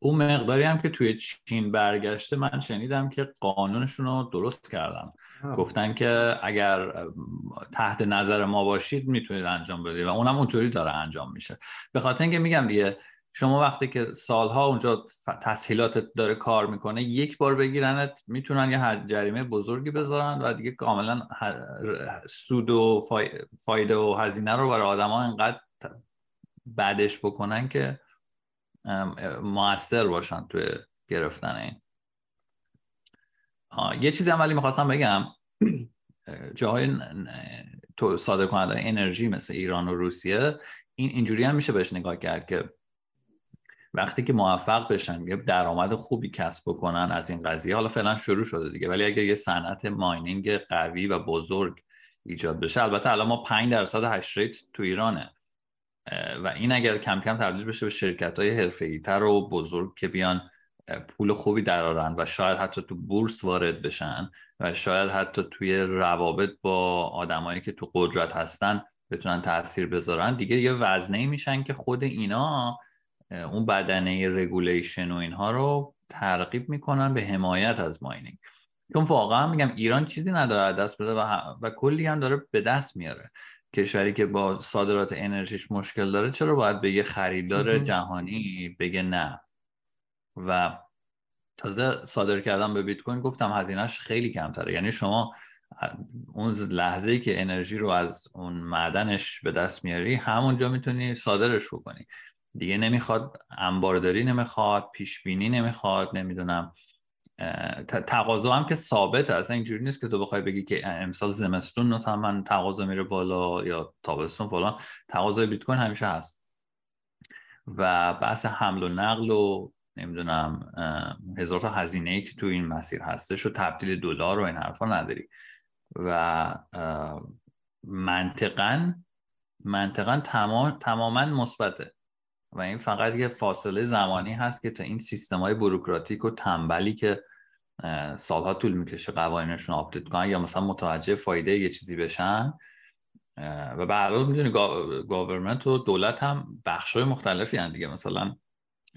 S1: اون مقداری هم که توی چین برگشته من شنیدم که قانونشون رو درست کردن. گفتن که اگر تحت نظر ما باشید می‌تونید انجام بدید و اونم اونطوری داره انجام میشه. به خاطر اینکه میگم دیگه شما وقتی که سالها اونجا تسهیلات داره کار می‌کنه یک بار بگیرنت می‌تونن یه جریمه بزرگی بذارن و دیگه کاملا سود و فایده و هزینه رو برای آدما انقدر بعدش بکنن که موثر باشن توی گرفتن این. یه چیزی هم ولی می‌خواستم بگم. جاهای تو صادر کننده انرژی مثل ایران و روسیه این اینجوری هم میشه بهش نگاه کرد که وقتی که موفق بشن یه درآمد خوبی کسب بکنن از این قضیه حالا فعلا شروع شده دیگه. ولی اگر یه صنعت ماینینگ قوی و بزرگ ایجاد بشه البته الان ما 5 درصد hash rate تو ایرانه. و این اگر کم کم تبدیل بشه به شرکت های حرفه تر و بزرگ که بیان پول خوبی درارن و شاید حتی تو بورس وارد بشن و شاید حتی توی روابط با آدمایی که تو قدرت هستن بتونن تاثیر بذارن دیگه یه وزنه میشن که خود اینا اون بدنه regulation و اینها رو ترغیب می‌کنن به حمایت از mining. چون واقعا میگم ایران چیزی نداره دست بده و, و کلی هم داره به دست میاره. کشوری که با صادرات انرژیش مشکل داره چرا باید به یه خریدار جهانی بگه نه؟ و تازه صادر کردم به بیت کوین گفتم هزینهش خیلی کمتره. یعنی شما اون لحظه ای که انرژی رو از اون معدنش به دست میاری همونجا می‌تونی صادرش بکنی. دیگه نمی‌خواد انبارداری نمی‌خواد پیش بینی نمی‌خواد نمی‌دونم. تقاضا هم که ثابته اصلا اینجوری نیست که تو بخوای بگی که امسال زمستون مثلا من تقاضا میره بالا یا تابستون فلان. تقاضای بیت کوین همیشه هست. و بحث حمل و نقل و نمی‌دونم هزار تا هزینه ای که تو این مسیر هستش و تبدیل دلار و این حرفا نداری. و منطقا منطقا تمام تماما مثبته. و این فقط یه فاصله زمانی هست که تا این سیستم های بروکراتیک و تنبلی که سالها طول می‌کشه قوانینشون update کنن یا مثلا متوجه فایده یه چیزی بشن و به هر حال می‌دونی government و دولت هم بخش های مختلفی هن دیگه. مثلا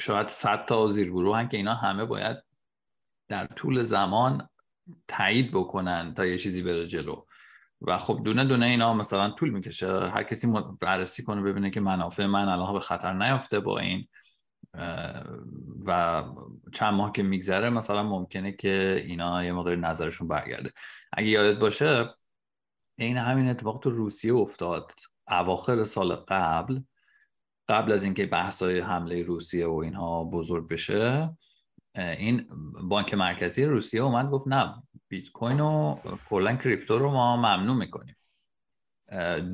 S1: شاید 100 تا زیرگروه هن که اینا همه باید در طول زمان تایید بکنن تا یه چیزی بره جلو. و خب دونه دونه اینا مثلا طول می‌کشه. هر کسی بررسی کنه ببینه که منافع من الان به خطر نیفته با این و چند ماه که میگذره مثلا ممکنه که اینا یه مقدار نظرشون برگرده. اگه یادت باشه این همین اتفاق تو روسیه افتاد. اواخر سال قبل قبل از اینکه بحث های حمله روسیه و اینها بزرگ بشه این بانک مرکزی روسیه اومد گفت نه بیت کوین و کلا کریپتو رو ما ممنوع می‌کنیم.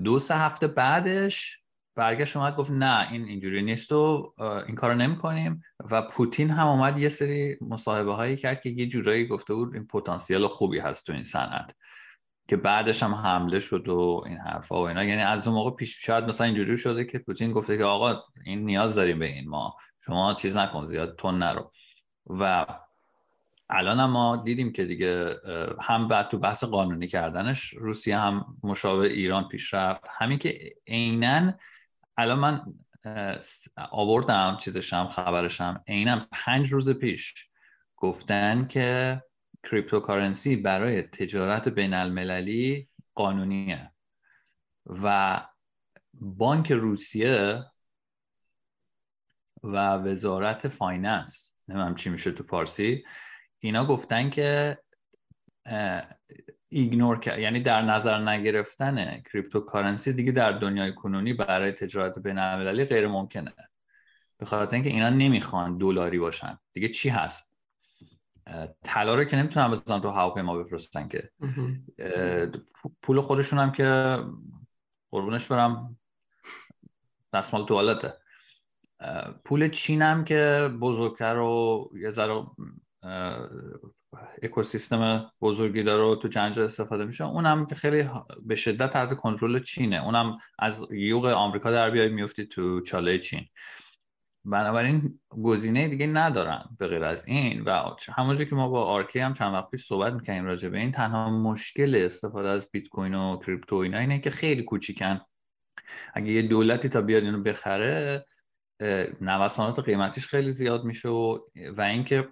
S1: دو سه هفته بعدش برگشت اومد گفت نه این اینجوری نیست و این کارو نمی کنیم و پوتین هم اومد یه سری مصاحبه هایی کرد که یه جورایی گفته بود این پتانسیل خوبی هست تو این صنعت. که بعدش هم حمله شد و این حرفا و اینا. یعنی از اون موقع پیش شاید مثلا اینجوری شده که پوتین گفته که آقا این نیاز داریم به این ما شما چیز نکن زیاد تون نرو. و الان ما دیدیم که دیگه هم بعد تو بحث قانونی کردنش روسیه هم مشابه ایران پیش رفت. همین که عینا الان من آوردم چیزشم خبرشم. عینا پنج روز پیش گفتن که cryptocurrency برای تجارت بین المللی قانونیه و بانک روسیه و وزارت finance نمی‌دونم چی میشه تو فارسی اینا گفتن که ignore کرد یعنی در نظر نگرفتن cryptocurrency دیگه در دنیای کنونی برای تجارت بین المللی غیر ممکنه. به خاطر اینکه اینا نمی‌خوان دلاری باشن. دیگه چی هست؟ طلا رو که نمی‌تونن بزنن تو هواپیما بفرستن که. پول خودشون هم که قربونش برم. دستمال توالته. پول چین هم که بزرگتر و یه ذره اکوسیستم بزرگی داره تو چند استفاده میشه. اونم که خیلی به شدت تحت کنترل چینه. اونم از یوغ آمریکا در بیای میفتی تو چاله چین. بنابراین گزینه دیگه ندارن به غیر از این و همونجور که ما با آرکی هم چند وقت پیش صحبت می‌کنیم راجع به این تنها مشکل استفاده از بیت کوین و crypto اینا اینه که خیلی کوچیکن. اگه یه دولتی تا بیاد اینو بخره نوسانات قیمتیش خیلی زیاد میشه و, و اینکه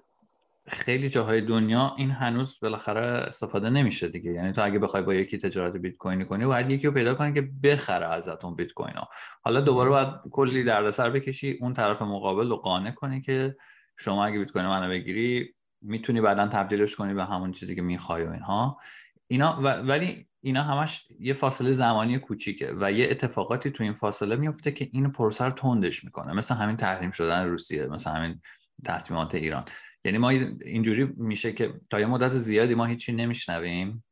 S1: خیلی جاهای دنیا این هنوز بالاخره استفاده نمیشه دیگه. یعنی تو اگه بخوای با یکی تجارت بیت کوینی کنی باید یکی رو پیدا کنی که بخره ازتون بیت کوین ها. حالا دوباره باید کلی دردسر بکشی اون طرف مقابل رو قانع کنی که شما اگه بیت کوین منو بگیری می‌تونی بعدا تبدیلش کنی به همون چیزی که می‌خوای و اینها. اینا ولی اینا همش یه فاصله زمانی کوچیکه و یه اتفاقاتی تو این فاصله میفته که این پروسه رو تندش می‌کنه. مثل همین تحریم شدن روسیه مثل همین تصمیمات ایران. یعنی ما اینجوری میشه که تا یه مدت زیادی ما هیچی نمیشنویم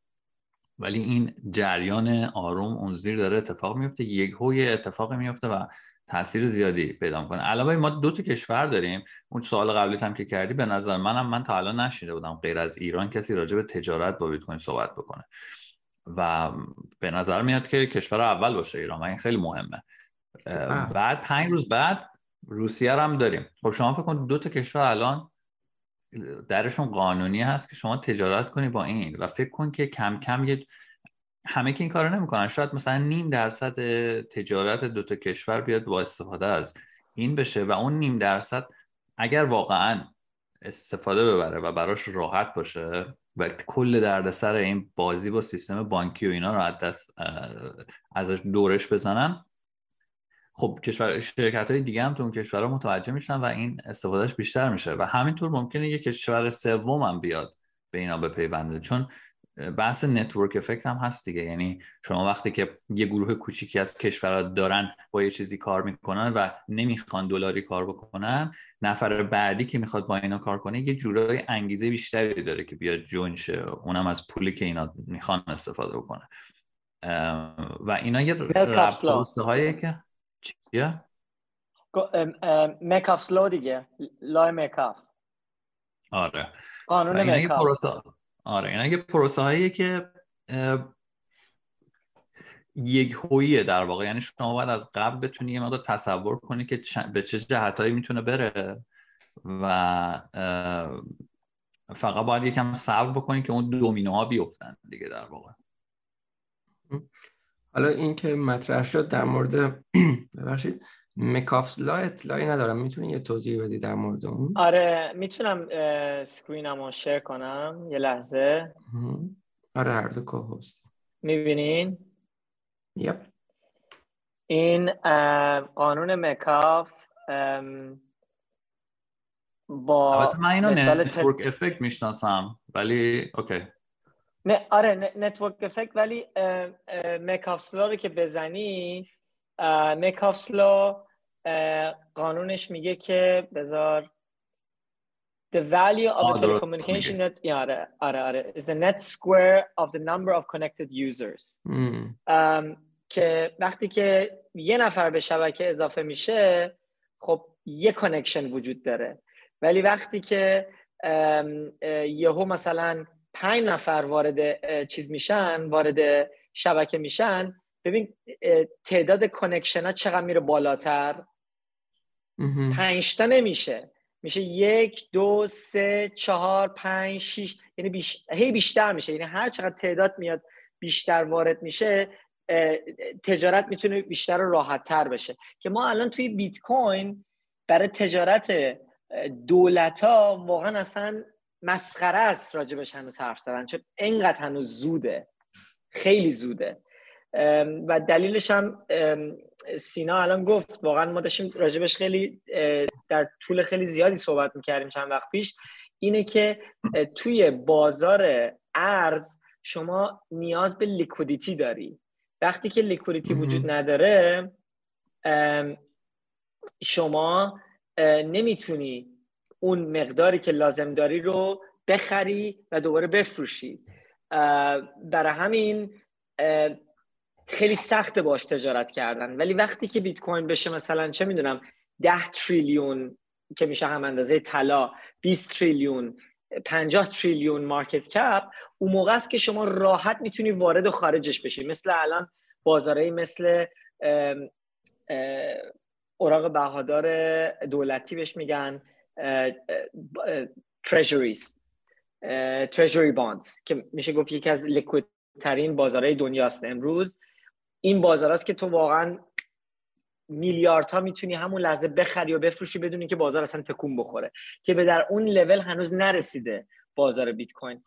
S1: ولی این جریان آروم اون زیر داره اتفاق میفته یک هوی اتفاق میفته و تاثیر زیادی پیدا می‌کنه. علاوه ما دو تا کشور داریم. اون سوال قبلی هم که کردی به نظر منم من تا الان نشیده بودم غیر از ایران کسی راجع به تجارت با بیت کوین صحبت بکنه. و به نظر میاد که کشور اول باشه ایران و این خیلی مهمه. بعد پنج روز بعد روسیه هم داریم. خب شما فکر کن دو تا کشور الان درشون قانونی هست که شما تجارت کنی با این و فکر کن که کم کم یه همه که این کارو نمی‌کنن. شاید مثلا نیم درصد تجارت دوتا کشور بیاد با استفاده از این بشه و اون نیم درصد اگر واقعا استفاده ببره و براش راحت باشه و کل دردسر این بازی با سیستم بانکی و اینا رو از دست دورش بزنن خب کشور شرکت های دیگه هم تو اون کشورها متوجه میشن و این استفادهش بیشتر میشه و همینطور ممکنه یه کشور سوم هم بیاد به اینا بپیونده. چون بحث network effect هم هست دیگه. یعنی شما وقتی که یه گروه کوچیکی از کشورها دارن با یه چیزی کار می‌کنن و نمی‌خوان دلاری کار بکنن نفر بعدی که می‌خواد با اینا کار کنه یه جورای انگیزه بیشتری داره که بیاد join شه. اونم از پولی که اینا می‌خوان استفاده بکنه. و اینا یه هایی که چیه؟
S3: Metcalfe's law دیگه لای مکاف
S1: آره
S3: قانون مکاف
S1: آره این اگه پروسه هایی که یک هویه در واقع. یعنی شما باید از قبل بتونی یه مقدار تصور کنی که به چه جهتهایی می‌تونه بره و فقط باید یکم صبر بکنی که اون دومینوها بیفتن دیگه در واقع.
S2: حالا این که مطرح شد در مورد ببخشید Metcalfe's law اطلاعی ندارم. می‌تونی یه توضیح بدی در مورد اون؟
S3: آره می‌تونم screenم رو share کنم یه لحظه.
S2: آره هر دو کوهوست
S3: می‌بینین؟
S2: yep
S3: این قانون Metcalfe با
S1: من اینو نتورک افکت می‌شناسم ولی اوکی
S3: نه آره network effect ولی Metcalfe's law رو که بزنی Metcalfe's law قانونش میگه که بذار the value of a telecommunication net آره آره آره is the net square of the number of connected users. که وقتی که یه نفر به شبکه اضافه میشه خب یه connection وجود داره. ولی وقتی که یهو مثلا پنج نفر وارد چیز میشن وارد شبکه میشن. ببین تعداد connection ها چقدر میره بالاتر؟ پنج تا نمیشه. میشه یک دو سه چهار پنج شیش. یعنی بیش... هی بیشتر میشه. یعنی هر چقدر تعداد میاد بیشتر وارد میشه تجارت می‌تونه بیشتر و راحت تر بشه. که ما الان توی بیت کوین برای تجارت دولت ها واقعا اصلا مسخره است راجبش هنوز حرف زدن چون انقدر هنوز زوده. خیلی زوده. و دلیلش هم سینا الان گفت واقعا ما داشتیم راجبش خیلی در طول خیلی زیادی صحبت می‌کردیم چند وقت پیش. اینه که توی بازار ارز شما نیاز به لیکودیتی داری. وقتی که لیکودیتی وجود نداره شما نمی‌تونی اون مقداری که لازم داری رو بخری و دوباره بفروشی. برای همین خیلی سخت باش تجارت کردن. ولی وقتی که بیت کوین بشه مثلا چه می‌دونم 10 تریلیون که میشه هم اندازه طلا 20 تریلیون 50 تریلیون مارکت کپ اون موقع است که شما راحت می‌تونی وارد و خارجش بشی. مثل الان بازارهایی مثل اوراق بهادار دولتی بهش میگن. تریجریز تریجری باندز که میشه گفت یکی از لیکوید ترین بازارهای دنیاست امروز. این بازار است که تو واقعا میلیاردها می‌تونی همون لحظه بخری و بفروشی بدون که بازار اصلا تکون بخوره که به در اون لول هنوز نرسیده بازار بیت کوین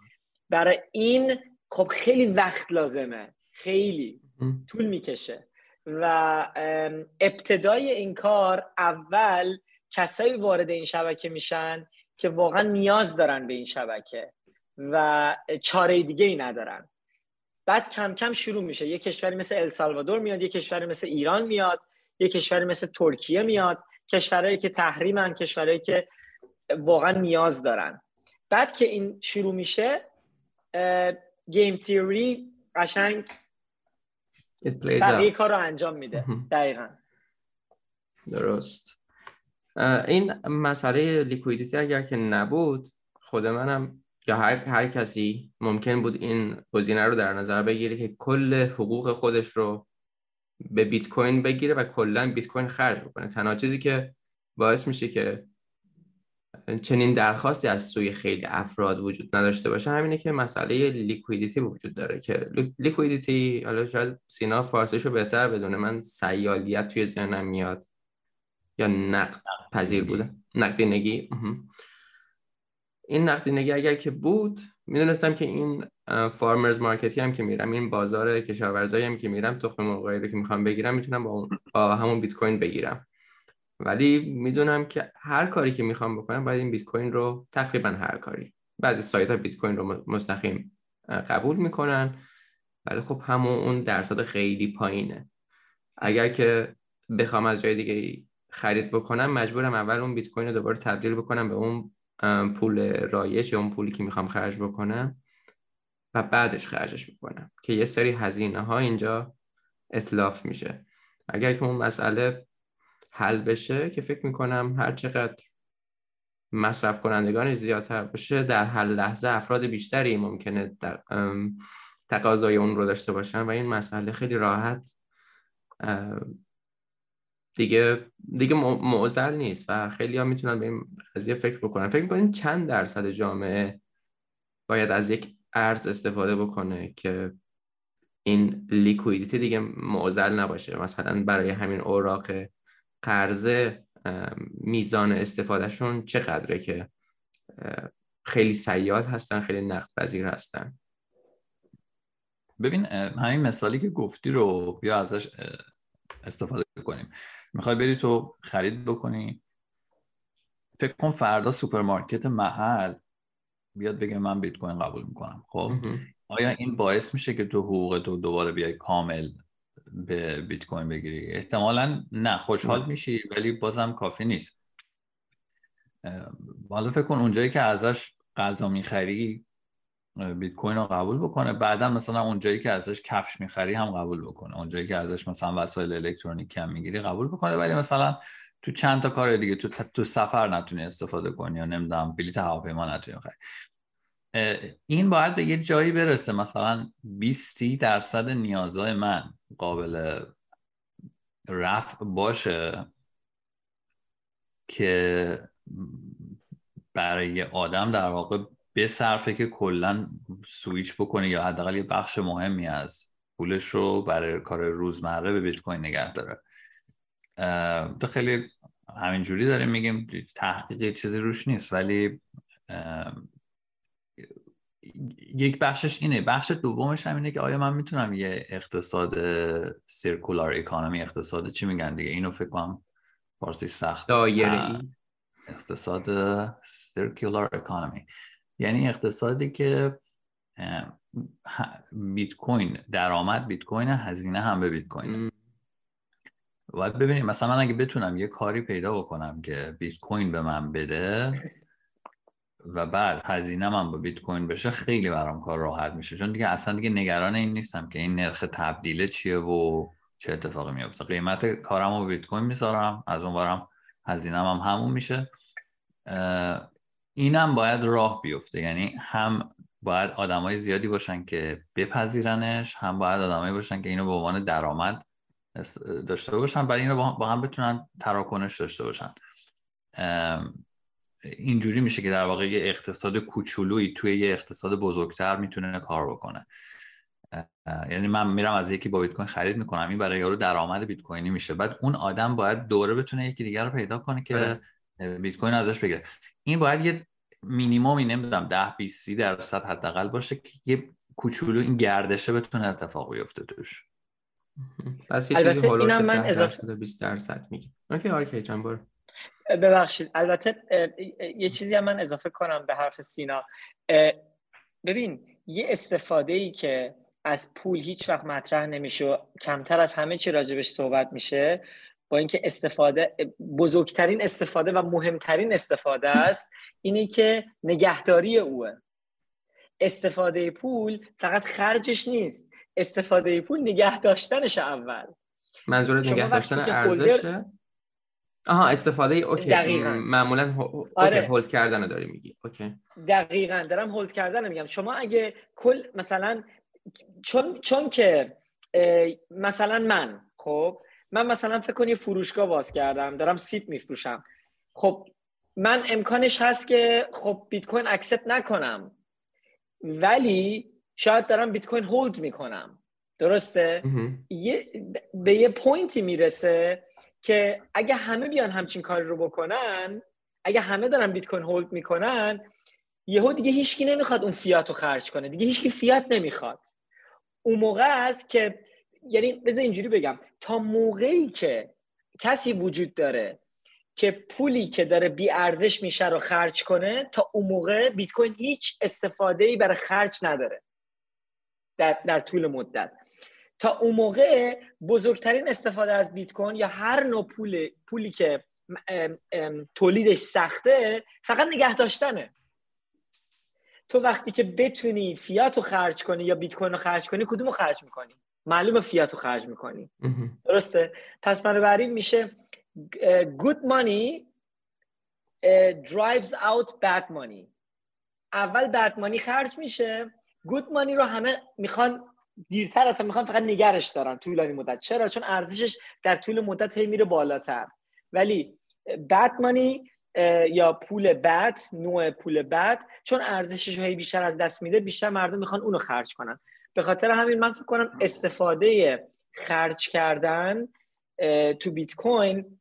S3: برای این خب خیلی وقت لازمه خیلی طول می‌کشه. و ابتدای این کار اول کسایی وارد این شبکه میشن که واقعا نیاز دارن به این شبکه و چاره دیگه ای ندارن. بعد کم کم شروع میشه. یه کشوری مثل السالوادور میاد یه کشوری مثل ایران میاد یه کشوری مثل ترکیه میاد. کشورهایی که تحریمن کشورهایی که واقعا نیاز دارن. بعد که این شروع میشه game theory قشنگ بقیه کار رو انجام میده. دقیقا.
S2: درست. این مسئله liquidity اگر که نبود خود منم یا هر, هر کسی ممکن بود این گزینه رو در نظر بگیره که کل حقوق خودش رو به بیت کوین بگیره و کلا بیت کوین خرج بکنه. تنها چیزی که باعث میشه که چنین درخواستی از سوی خیلی افراد وجود نداشته باشه همینه که مسئله liquidity وجود داره که liquidity حالا شاید سینا فارسیشو بهتر بدونه من سیالیت توی ذهنم میاد. یا نقد پذیر بودن؟ نقدینگی. این نقدینگی اگر که بود می‌دونستم که این farmers market ی هم که میرم این بازار کشاورزایی هم که میرم تخم مرغایی رو که می‌خوام بگیرم می‌تونم با, با همون بیت کوین بگیرم. ولی می‌دونم که هر کاری که می‌خوام بکنم باید این بیت کوین رو تقریبا هر کاری. بعضی سایت ها بیت کوین رو مستقیم قبول می‌کنن. ولی خب همون اون درصد خیلی پایینه. اگر که بخوام از جای دیگه خرید بکنم مجبورم اول اون بیت کوین رو دوباره تبدیل بکنم به اون پول رایج یا اون پولی که می‌خوام خرج بکنم و بعدش خرجش بکنم که یه سری هزینه ها اینجا اطلاف میشه. اگر که اون مسئله حل بشه که فکر می‌کنم هر چقدر مصرف کنندگان زیادتر باشه در هر لحظه افراد بیشتری ممکنه تقاضای اون رو داشته باشن و این مسئله خیلی راحت دیگه دیگه معضل نیست و خیلی ها می‌تونن به این قضیه فکر بکنن. فکر می‌کنین چند درصد جامعه باید از یک ارز استفاده بکنه که این liquidity دیگه معضل نباشه؟ مثلا برای همین اوراق قرضه میزان استفادهشون چقدره که خیلی سیال هستن خیلی نقد پذیر هستن؟
S1: ببین همین مثالی که گفتی رو بیا ازش استفاده کنیم. می‌خوای بری تو خرید بکنی. فکر کن فردا سوپرمارکت محل بیاد بگه من بیت کوین قبول می‌کنم. خب؟ آیا این باعث میشه که تو حقوق تو دوباره بیای کامل به بیت کوین بگیری؟ احتمالا نه خوشحال میشی ولی بازم کافی نیست. حالا فکر کن اونجایی که ازش غذا می‌خری بیت کوین رو قبول بکنه. بعدا مثلا اونجایی که ازش کفش می‌خری هم قبول بکنه. اونجایی که ازش مثلا وسایل الکترونیکی هم می‌گیری قبول بکنه. ولی مثلا تو چند تا کار دیگه تو تو سفر نتونی استفاده کنی یا نمی‌دونم بلیط هواپیما نتونی بخری. این باید به یه جایی برسه. مثلا 20 درصد نیازهای من قابل رفع باشه که برای آدم در واقع به صرفه که کلا سویچ بکنه یا حداقل یه بخش مهمی از پولش رو برای کار روزمره به بیت کوین نگه داره. تو خیلی همینجوری داریم میگیم تحقیق چیزی روش نیست ولی یک بخشش اینه. بخش دومش هم اینه که آیا من می‌تونم یه اقتصاد سیرکولار اکانومی اقتصاد چی میگن دیگه؟ اینو فکر کنم فارسی سخت.
S2: دایره
S1: اقتصاد سیرکولار اکانومی یعنی اقتصادی که بیت کوین درآمد بیت کوین هزینه هم به بیت کوین باید ببینیم. مثلا من اگه بتونم یه کاری پیدا بکنم که بیت کوین به من بده و بعد هزینه من با بیت کوین بشه خیلی برام کار راحت میشه. چون دیگه اصلا دیگه نگران این نیستم که این نرخ تبدیل چیه و چه اتفاقی میفته. قیمت کارم رو بیت کوین می‌ذارم از اون برم هزینه هم همون میشه. اینم باید راه بیفته. یعنی هم باید آدمای زیادی باشن که بپذیرنش هم باید آدمایی باشن که اینو به عنوان درآمد داشته باشن برای اینو با هم بتونن تراکنش داشته باشن. اینجوری میشه که در واقع یه اقتصاد کوچولویی توی یه اقتصاد بزرگتر می‌تونه کار بکنه. یعنی من میرم از یکی با بیت کوین خرید می‌کنم. این برای یارو درآمد بیت کوینی میشه. بعد اون آدم باید دوره بتونه یکی دیگر رو پیدا کنه که آره. بیت کوین ازش بگیره. این باید یه مینیمومی نمی‌دونم 10 20 30 درصد حداقل باشه که یه کوچولو این گردشه بتونه اتفاق بیفته توش.
S2: پس یه چیزی هولوش من اضافه 20 درصد میگه اوکی آرکی جان برو.
S3: ببخشید. البته یه چیزی هم من اضافه کنم به حرف سینا. ببین یه استفاده ای که از پول هیچ وقت مطرح نمیشه و کمتر از همه چی راجبش صحبت میشه با اینکه استفاده بزرگترین استفاده و مهمترین استفاده است اینه که نگهداری اوه. استفاده پول فقط خرجش نیست. استفاده پول نگه داشتنش اول.
S2: منظورت نگه داشتن ارزشه؟ آها استفاده okay. دقیقاً. معمولا آره. hold کردن داری میگی. okay.
S3: دقیقا دارم hold کردن میگم. شما اگه کل مثلا چون چون که مثلا من خب من مثلا فکر کنی فروشگاه باز کردم دارم سیب میفروشم. خب من امکانش هست که خب بیت کوین accept نکنم. ولی شاید دارم بیت کوین hold می‌کنم. درسته؟ یه به یه point ی می‌رسه که اگه همه بیان همچین کاری رو بکنن اگه همه دارن بیت کوین hold می‌کنن یهو دیگه هیچکی نمی‌خواد اون فیات رو خرج کنه. دیگه هیچکی فیات نمی‌خواد. اون موقع است که یعنی بذار اینجوری بگم. تا موقعی که کسی وجود داره که پولی که داره بی ارزش میشه رو خرج کنه تا اون موقع بیت کوین هیچ استفاده ای برای خرج نداره. در, در طول مدت. تا اون موقع بزرگترین استفاده از بیت کوین یا هر نوع پول پولی که تولیدش سخته فقط نگه داشتنه. تو وقتی که بتونی فیات رو خرج کنی یا بیت کوین رو خرج کنی کدوم رو خرج می‌کنی؟ معلومه فیات رو خرج می‌کنی. درسته؟ پس بنابراین میشه good money drives out bad money. اول bad money خرج میشه. good money رو همه می‌خوان دیرتر اصلا می‌خوان فقط نگرش دارن طولانی مدت. چرا؟ چون ارزشش در طول مدت هی میره بالاتر. ولی bad money یا پول بد نوع پول بد چون ارزشش هی بیشتر از دست میده بیشتر مردم می‌خوان اونو خرج کنن. به خاطر همین من فکر کنم استفاده خرج کردن تو بیت کوین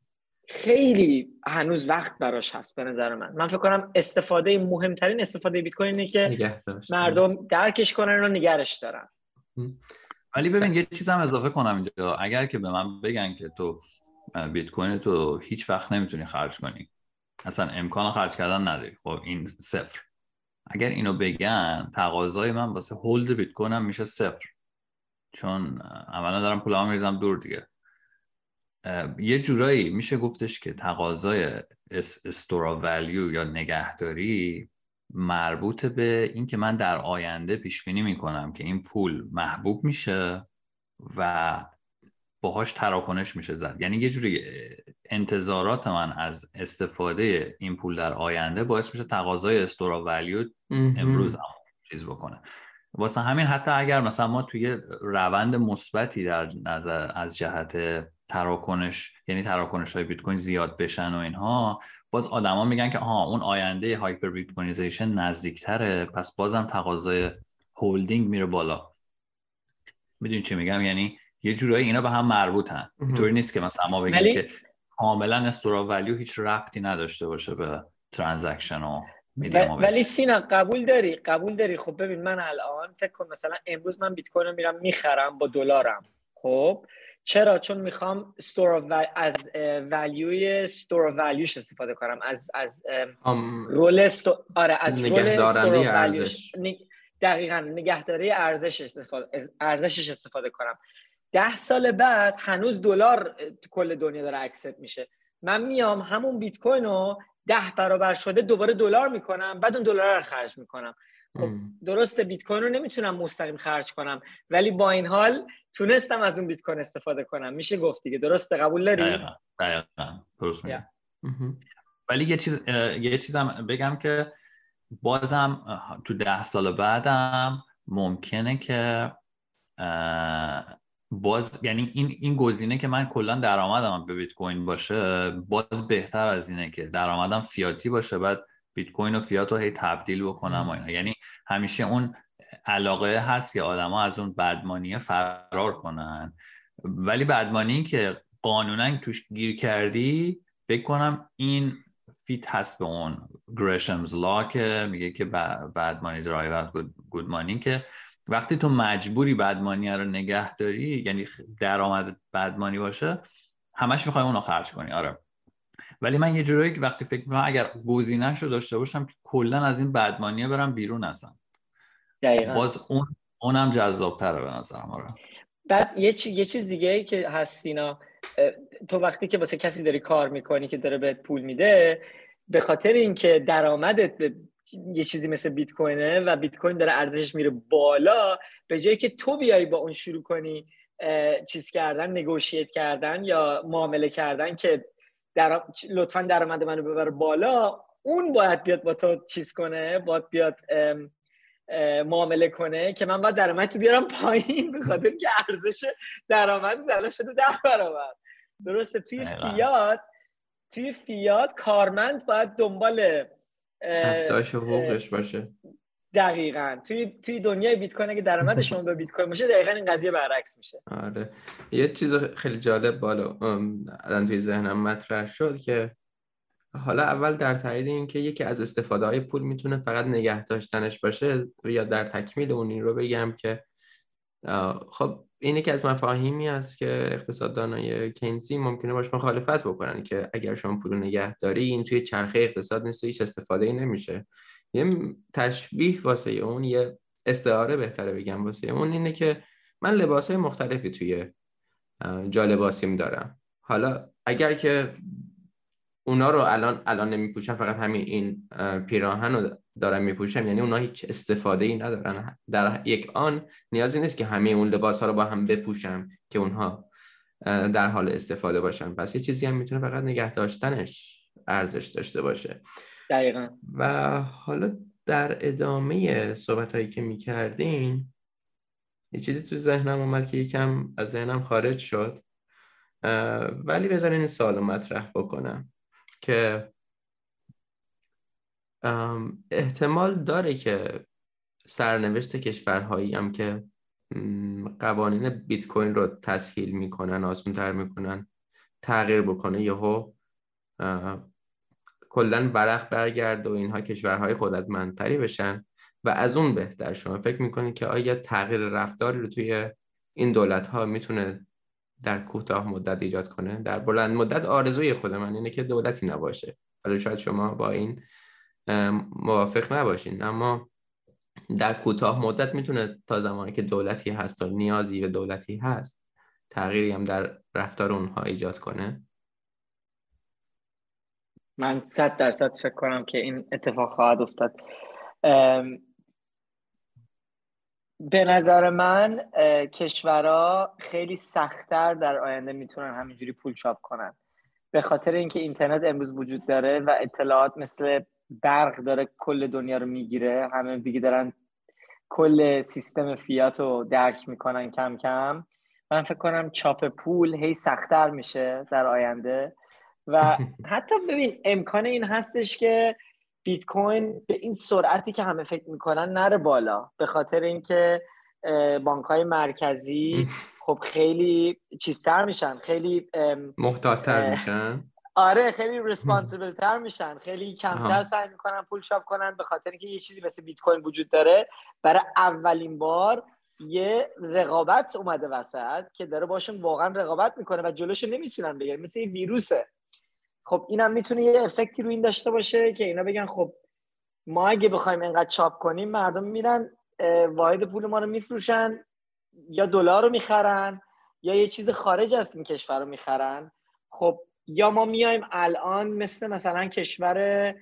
S3: خیلی هنوز وقت براش هست به نظر من. من فکر کنم استفاده مهمترین استفاده بیت کوین اینه که مردم درکش کنن و نگرش دارن.
S1: ولی ببین یه چیز هم اضافه کنم اینجا. اگر که به من بگن که تو بیت کوین تو هیچ وقت نمی‌تونی خرج کنی. اصلا امکان خرج کردن نداری. خب این صفر. اگر اینو بگن تقاضای من واسه هولد بیت کوین هم میشه صفر. چون عملا دارم پولام میریزم دور دیگه. یه جورایی میشه گفتش که تقاضای استورا ولیو یا نگهداری مربوط به اینکه من در آینده پیش بینی می‌کنم که این پول محبوب میشه و باهاش تراکنش میشه زد. یعنی یه جوری انتظارات من از استفاده این پول در آینده باعث میشه تقاضای استورا ولیو امروز هم چیز بکنه. واسه همین حتی اگر مثلا ما توی روند مثبتی در نظر از جهت تراکنش یعنی تراکنش های بیت کوین زیاد بشن و اینها باز آدما میگن که آها اون آینده hyperbitcoinization نزدیکتره پس بازم تقاضای هولدینگ میره بالا. می‌دونی چی میگم؟ یعنی یه جورایی اینا به هم مربوطن. اینطوری نیست که مثلا ما بگیم که کاملا store of value هیچ ربطی نداشته باشه به transaction و
S3: ولی سینا قبول داری؟ قبول داری؟ خب ببین من الان فکر کن مثلا امروز من بیت کوین میرم می‌خرم با دلارم. خب؟ چرا؟ چون می‌خوام store از value ی store value ش استفاده کنم. از از role sto... آره از role store value ش دقیقا نگهداری ارزش استفاده ارزشش استفاده کنم. ده سال بعد هنوز دلار کل دنیا داره اکسپت میشه. من میام همون بیت کوین رو ده برابر شده دوباره دلار می‌کنم بعد اون دلار رو خرج می‌کنم. خب درست بیت کوین رو نمی‌تونم مستقیم خرج کنم ولی با این حال تونستم از اون بیت کوین استفاده کنم. میشه گفت دیگه. درسته؟ قبول داری؟
S1: دقیقاً. دقیقاً. درست ولی یه چیز یه چیزم بگم که بازم تو ده سال بعدم ممکنه که باز یعنی این این گزینه که من کلا درآمدم به بیت کوین باشه باز بهتر از اینه که درآمدم فیاتی باشه بعد بیت کوین و فیات رو هی تبدیل بکنم و اینا. یعنی همیشه اون علاقه هست که آدما از اون bad money فرار کنن. ولی bad money که قانونا توش گیر کردی فکر کنم این fit هست به اون Gresham's law که میگه که bad money drive گود مانی که وقتی تو مجبوری بدمانی رو نگه داری یعنی درآمد بدمانی باشه همش می‌خوای اونو خرج کنی آره. ولی من یه جورایی که وقتی فکر می‌کنم اگر گزینه‌اش رو داشته باشم کلا از این بدمانیه برم بیرون هستم باز اون اونم جذابتره به نظرم آره.
S3: بعد یه, چی... یه چیز دیگه ای که هستینا تو وقتی که واسه کسی داری کار می‌کنی که داره بهت پول میده به خاطر اینکه درآمدت به یه چیزی مثل بیت کوینه و بیت کوین داره ارزشش میره بالا. به جایی که تو بیای با اون شروع کنی چیز کردن نگوشیت کردن یا معامله کردن که در... لطفا درآمد منو ببر بالا اون باید بیاد با تو چیز کنه باید بیاد معامله کنه که من باید درآمد تو بیارم پایین به خاطر که ارزش درآمد زلا شده ده برابر. درسته؟ توی فیات توی فیات کارمند باید دنبال
S2: افزایش حقوقش باشه.
S3: دقیقا. توی توی دنیای بیت کوین اگه درآمد شما به بیت کوین باشه دقیقا این قضیه برعکس میشه.
S2: آره. یه چیز خیلی جالب بالا الان توی ذهنم مطرح شد که حالا اول در تایید این که یکی از استفاده های پول می‌تونه فقط نگه داشتنش باشه یا در تکمیل اون این رو بگم که خب اینه که از مفاهیمی است که اقتصاددانای کینزی ممکنه باش مخالفت بکنن که اگر شما پول نگه داری این توی چرخه اقتصاد نیست هیچ استفاده ای نمیشه. یه تشبیه واسه اون یه استعاره بهتره بگم واسه اون اینه که من لباس های مختلفی توی جالباسیم دارم. حالا اگر که اونا رو الان الان نمیپوشم فقط همین این پیراهن رو دارم میپوشم. یعنی اونا هیچ استفاده ای ندارن. در یک آن نیازی نیست که همه اون لباس ها رو با هم بپوشم که اونها در حال استفاده باشن. پس یه چیزی هم می‌تونه فقط نگه داشتنش ارزش داشته باشه.
S3: دقیقا.
S2: و حالا در ادامه صحبت هایی که می‌کردین یه چیزی تو ذهنم اومد که یکم از ذهنم خارج شد. ولی بذارین این سال مطرح بکنم. که احتمال داره که سرنوشت کشورهایی هم که قوانین بیت کوین رو تسهیل می‌کنن آسان تر می‌کنن تغییر بکنه یهو کلا برق برگرد و اینها کشورهای قدرتمندتری بشن و از اون بهتر. شما فکر می‌کنید که آیا تغییر رفتاری رو توی این دولت ها می‌تونه در کوتاه مدت ایجاد کنه. در بلند مدت آرزوی خود من اینه که دولتی نباشه. حالا شاید شما با این موافق نباشین. اما در کوتاه مدت می‌تونه تا زمانی که دولتی هست و نیازی به دولتی هست تغییری هم در رفتار اونها ایجاد کنه.
S3: من صد درصد فکر کنم که این اتفاق خواهد افتاد. به نظر من کشورها خیلی سختتر در آینده می‌تونن همینجوری پول چاپ کنن. به خاطر اینکه اینترنت امروز وجود داره و اطلاعات مثل برق داره کل دنیا رو می‌گیره. همه دیگه دارن کل سیستم فیات رو درک می‌کنن کم کم. من فکر کنم چاپ پول هی سختتر میشه در آینده. و حتی ببین امکان این هستش که بیت کوین به این سرعتی که همه فکر می‌کنن نره بالا به خاطر اینکه بانک های مرکزی خب خیلی چیزتر میشن خیلی
S2: محتاطتر میشن.
S3: آره خیلی ریسپانسیبل تر میشن خیلی کمتر سعی می‌کنن پول چاپ کنن به خاطر اینکه یه چیزی مثل بیت کوین وجود داره. برای اولین بار یه رقابت اومده وسط که داره باشون واقعا رقابت می‌کنه و جلوشو نمی‌تونن بگیرن مثل یه ویروسه. خب اینم می‌تونه یه افکتی رو این داشته باشه که اینا بگن خب ما اگه بخوایم اینقدر چاپ کنیم مردم میرن واحد پول ما رو میفروشن یا دلار رو می‌خرن یا یه چیز خارج از این کشور رو می‌خرن. خب یا ما میایم الان مثل مثلا کشور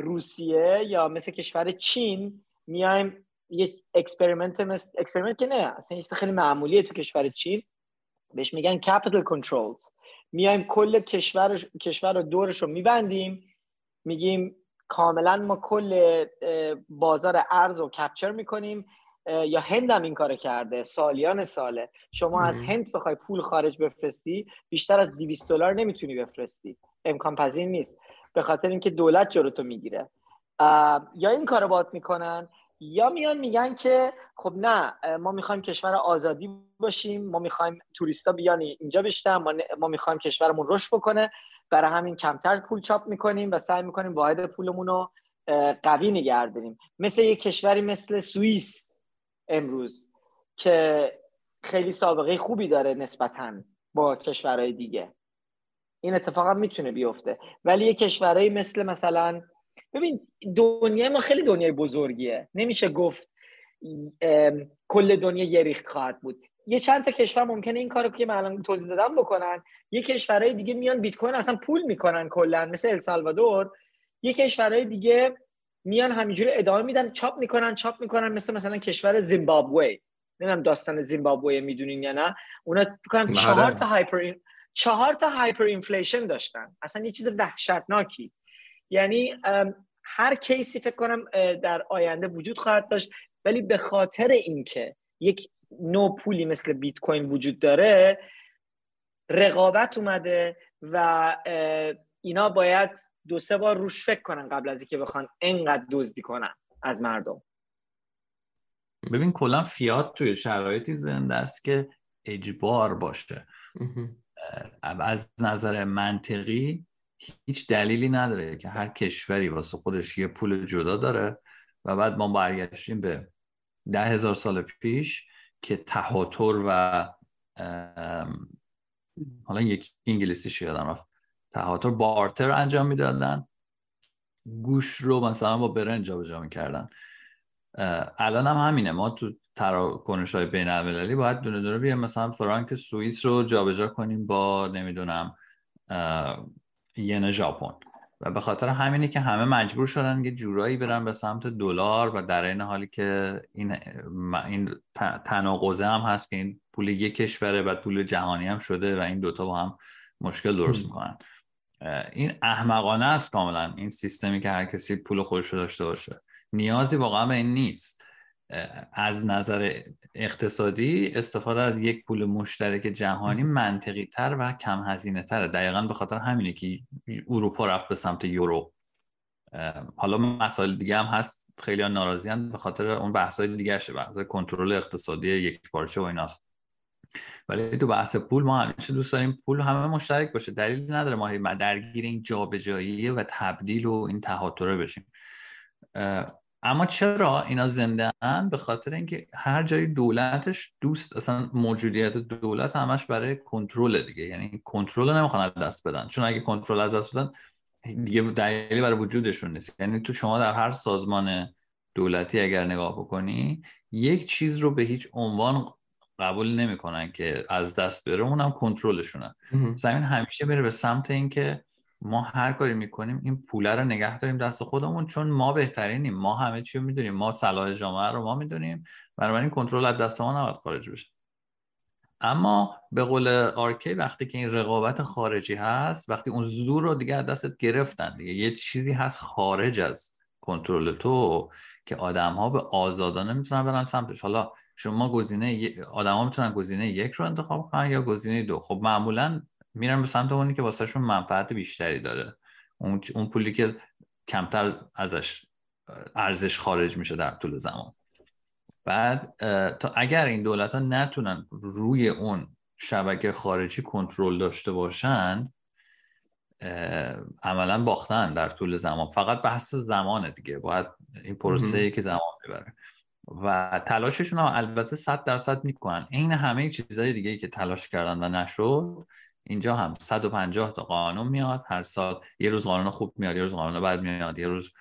S3: روسیه یا مثل کشور چین میایم یه experiment مثل experiment که نه اصلا خیلی معمولیه تو کشور چین. بهش میگن capital controls میایم کل کشور کشور رو دورش رو میبندیم. میگیم کاملا ما کل بازار ارز رو کپچر می‌کنیم. یا هند هم این کار کرده سالیان ساله. شما از هند بخوای پول خارج بفرستی بیشتر از 200 دلار نمی‌تونی بفرستی. امکان پذیر نیست. به خاطر اینکه دولت جلو تو می‌گیره یا این کارو بات می‌کنن. یا میان میگن که خب نه ما می‌خوایم کشور آزادی باشیم ما می‌خوایم توریستا بیان اینجا بیشتر ما, ما می‌خوایم کشورمون رشد بکنه برای همین کمتر پول چاپ می‌کنیم و سعی می‌کنیم واحد پولمون رو قوی نگه داریم. مثل یک کشوری مثل سوئیس امروز که خیلی سابقه خوبی داره نسبتا با کشورهای دیگه. این اتفاق هم می‌تونه بیفته. ولی یه کشورهایی مثل مثلا ببین دنیا ما خیلی دنیای بزرگیه. نمیشه گفت کل دنیا یه ریخت خواهد بود. یه چند تا کشور ممکنه این کارو که من الان توضیح دادم بکنن. یه کشورهای دیگه میان بیت کوین اصلا پول می‌کنن کلا مثل السالوادور یه کشورهای دیگه میان همینجوری ادامه میدن چاپ می‌کنن چاپ می‌کنن مثل مثلا کشور زیمبابوه. نمی‌دونم داستان زیمبابوه می‌دونین یا نه. اونا کنم بله. چهار تا hyper چهار تا hyperinflation داشتن. اصلا یه چیز وحشتناکی. یعنی هر case ی فکر کنم در آینده وجود خواهد داشت ولی به خاطر اینکه یک نوع پولی مثل بیت کوین وجود داره رقابت اومده و اینا باید دو سه بار روش فکر کنن قبل از اینکه بخوان انقدر دزدی کنن از مردم.
S1: ببین کلا فیات توی شرایطی زنده است که اجبار باشه. از نظر منطقی هیچ دلیلی نداره که هر کشوری واسه خودش یه پول جدا داره و بعد ما برگشتیم به ده هزار سال پیش که تهاتر و حالا یک انگلیسی یادم رفت. تهاتر بارتر انجام می‌دادن. گوش رو مثلا با برنج جابجا می‌کردن. الان هم همینه. ما تو تراکنش های بین المللی باید دونه دونه بیایم. مثلا فرانک سوئیس رو جابجا کنیم با نمی‌دونم ین ژاپن. و به خاطر همینه که همه مجبور شدن یه جورایی برن به سمت دلار و در این حالی که این این تناقضه هم هست که این پول یک کشوره و پول جهانی هم شده و این دوتا با هم مشکل درست می‌کنن. این احمقانه است کاملا. این سیستمی که هر کسی پول خودش رو داشته باشه. نیازی واقعا به این نیست. از نظر اقتصادی استفاده از یک پول مشترک جهانی منطقی تر و کم هزینه تره دقیقا به خاطر همینه که اروپا رفت به سمت یورو. حالا مسائل دیگه هم هست. خیلی ناراضی به خاطر اون بحث های دیگه شه بحث کنترل اقتصادی یک پارچه و ایناست. ولی تو بحث پول ما همیشه دوست داریم پول همه مشترک باشه. دلیلی نداره ما درگیر این جابجایی و تبدیل و این تهاتره بشیم. اما چرا اینا زنده به خاطر اینکه هر جای دولتش دوست اصلا موجودیت دولت همش برای کنترل دیگه. یعنی کنترل نمی‌خوان از دست بدن. چون اگه کنترل از دست بدن دیگه دلیلی برای وجودشون نیست. یعنی تو شما در هر سازمان دولتی اگر نگاه بکنی یک چیز رو به هیچ عنوان قبول نمی‌کنن که از دست بره اونم کنترلشونن زمین همیشه میره به سمت اینکه ما هر کاری می‌کنیم این پوله رو نگه داریم دست خودمون چون ما بهترینیم. ما همه چی رو می‌دونیم. ما صلاح جامعه رو ما می‌دونیم. بنابراین کنترل از دست ما نباید خارج بشه. اما به قول آرکی وقتی که این رقابت خارجی هست وقتی اون زور رو دیگه از دستت گرفتن دیگه یه چیزی هست خارج از کنترل تو که آدم ها به آزادانه می‌تونن برن سمتش. حالا شما گزینه آدم ها می‌تونن گزینه یک رو انتخاب کنن یا گزینه دو. خب معمولا میرن به سمت اونی که واسهشون منفعت بیشتری داره. اون, اون پولی که کمتر ازش ارزش خارج میشه در طول زمان. بعد تا اگر این دولت ها نتونن روی اون شبکه خارجی کنترل داشته باشن عملا باختن در طول زمان. فقط بحث زمانه دیگه. باید این پروسه که زمان می‌بره و تلاششون هم البته صد درصد می‌کنن. این همه چیزهای دیگه که تلاش کردن و نشد اینجا هم 150 تا قانون میاد هر سال یه روز قانون خوب میاد یه روز قانون بد میاد یه روز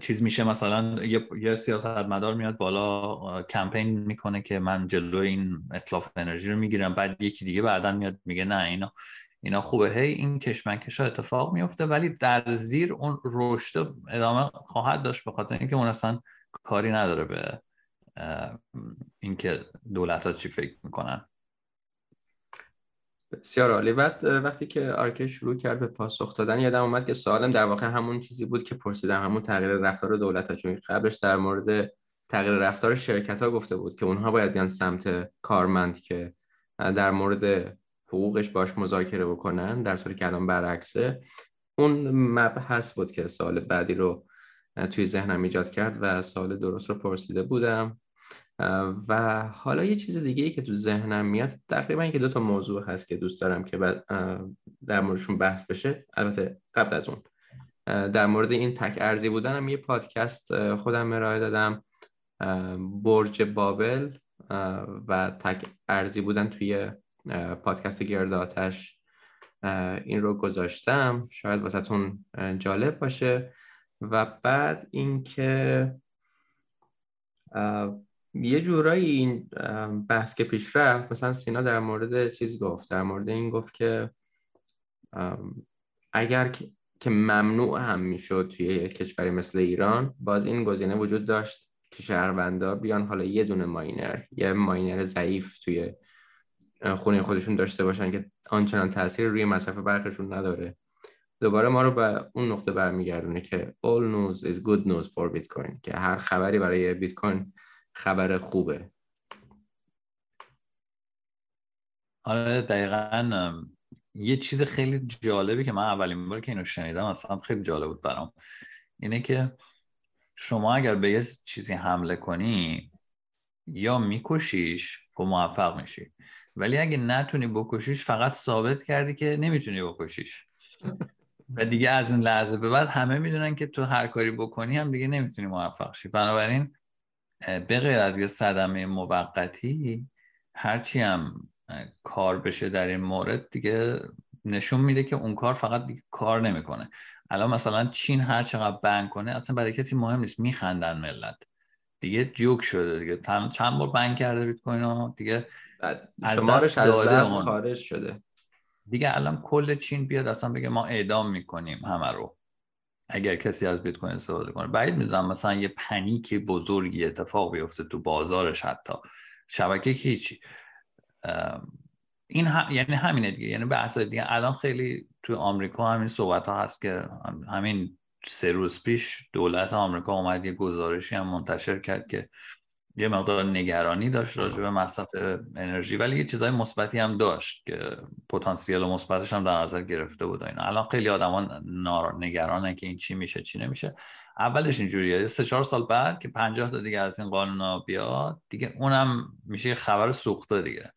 S1: چیز میشه مثلا یه, یه سیاست مدار میاد بالا کمپین می‌کنه که من جلو این اطلاف انرژی رو می‌گیرم بعد یکی دیگه بعدا میاد میگه نه اینا اینا خوبه. هی این کشمکش ها اتفاق میفته ولی در زیر اون رشد ادامه خواهد داشت به خاطر اینکه اون اصلا کاری نداره به اینکه دولت ها چی فکر می‌کنن.
S2: بسیار عالی. بعد وقتی که آرکه شروع کرد به پاسخ دادن یادم اومد که سوالم در واقع همون چیزی بود که پرسیدم همون تغییر رفتار دولت ها چون قبلش در مورد تغییر رفتار شرکت ها گفته بود که اونها باید بیان سمت کارمند که در مورد حقوقش باش مذاکره بکنن در صورتی که الان برعکسه. اون مبحث بود که سال بعدی رو توی ذهنم ایجاد کرد و سال درست رو پرسیده بودم. و حالا یه چیز دیگه ای که تو ذهنم میاد تقریبا که دو تا موضوع هست که دوست دارم که در موردشون بحث بشه. البته قبل از اون. در مورد این تک ارزی بودنم یه پادکست خودم ارائه دادم برج بابل و تک ارزی بودن توی پادکست گرداتش این رو گذاشتم. شاید واسهتون جالب باشه. و بعد اینکه یه جورایی این بحث که پیش رفت مثلا سینا در مورد چیز گفت در مورد این گفت که اگر که ممنوع هم می‌شد توی کشوری مثل ایران باز این گزینه وجود داشت که شهروندا بیان حالا یه دونه ماینر یه ماینر ضعیف توی خونه خودشون داشته باشن که آنچنان تاثیر روی مصرف برقشون نداره. دوباره ما رو به اون نقطه برمیگردونه که all news is good news for bitcoin که هر خبری برای بیت کوین خبر خوبه.
S1: آره دقیقا یه چیز خیلی جالبی که من اولین بار که اینو شنیدم اصلا خیلی جالب بود برام. اینه که شما اگر به یه چیزی حمله کنی یا میکشیش و موفق میشی. ولی اگه نتونی بکشیش فقط ثابت کردی که نمی‌تونی بکشیش. و دیگه از این لحظه به بعد همه می‌دونن که تو هر کاری بکنی هم دیگه نمی‌تونی موفق شی. بنابراین به غیر از یه صدمه موقتی هرچی هم کار بشه در این مورد دیگه نشون میده که اون کار فقط دیگه کار نمی‌کنه. الان مثلا چین هر چقدر بنگ کنه اصلا برای کسی مهم نیست میخندن ملت. دیگه جوک شده دیگه. چند بار بنگ کرده بیت کوین دیگه
S2: شمارش از دست خارج شده.
S1: دیگه الان کل چین بیاد اصلا بگه ما اعدام می‌کنیم همه رو. اگر کسی از بیت کوین استفاده کنه. بعید می‌دونم مثلا یه پنیک بزرگی اتفاق بیفته تو بازارش حتی. شبکه که هیچی این هم... یعنی همینه دیگه. یعنی بحث دیگه. الان خیلی تو آمریکا همین صحبت ها هست که همین سه روز پیش دولت آمریکا اومد یه گزارشی هم منتشر کرد که یه مقدار نگرانی داشت راجع به مصرف انرژی ولی یه چیزای مثبتی هم داشت که پتانسیل مثبتش هم در نظر گرفته بود اینا. الان خیلی آدما نگرانن که این چی میشه چی نمیشه. اولش اینجوریه. سه چهار سال بعد که 50 تا دیگه از این قانونا بیاد دیگه اونم میشه خبر سوخته دیگه.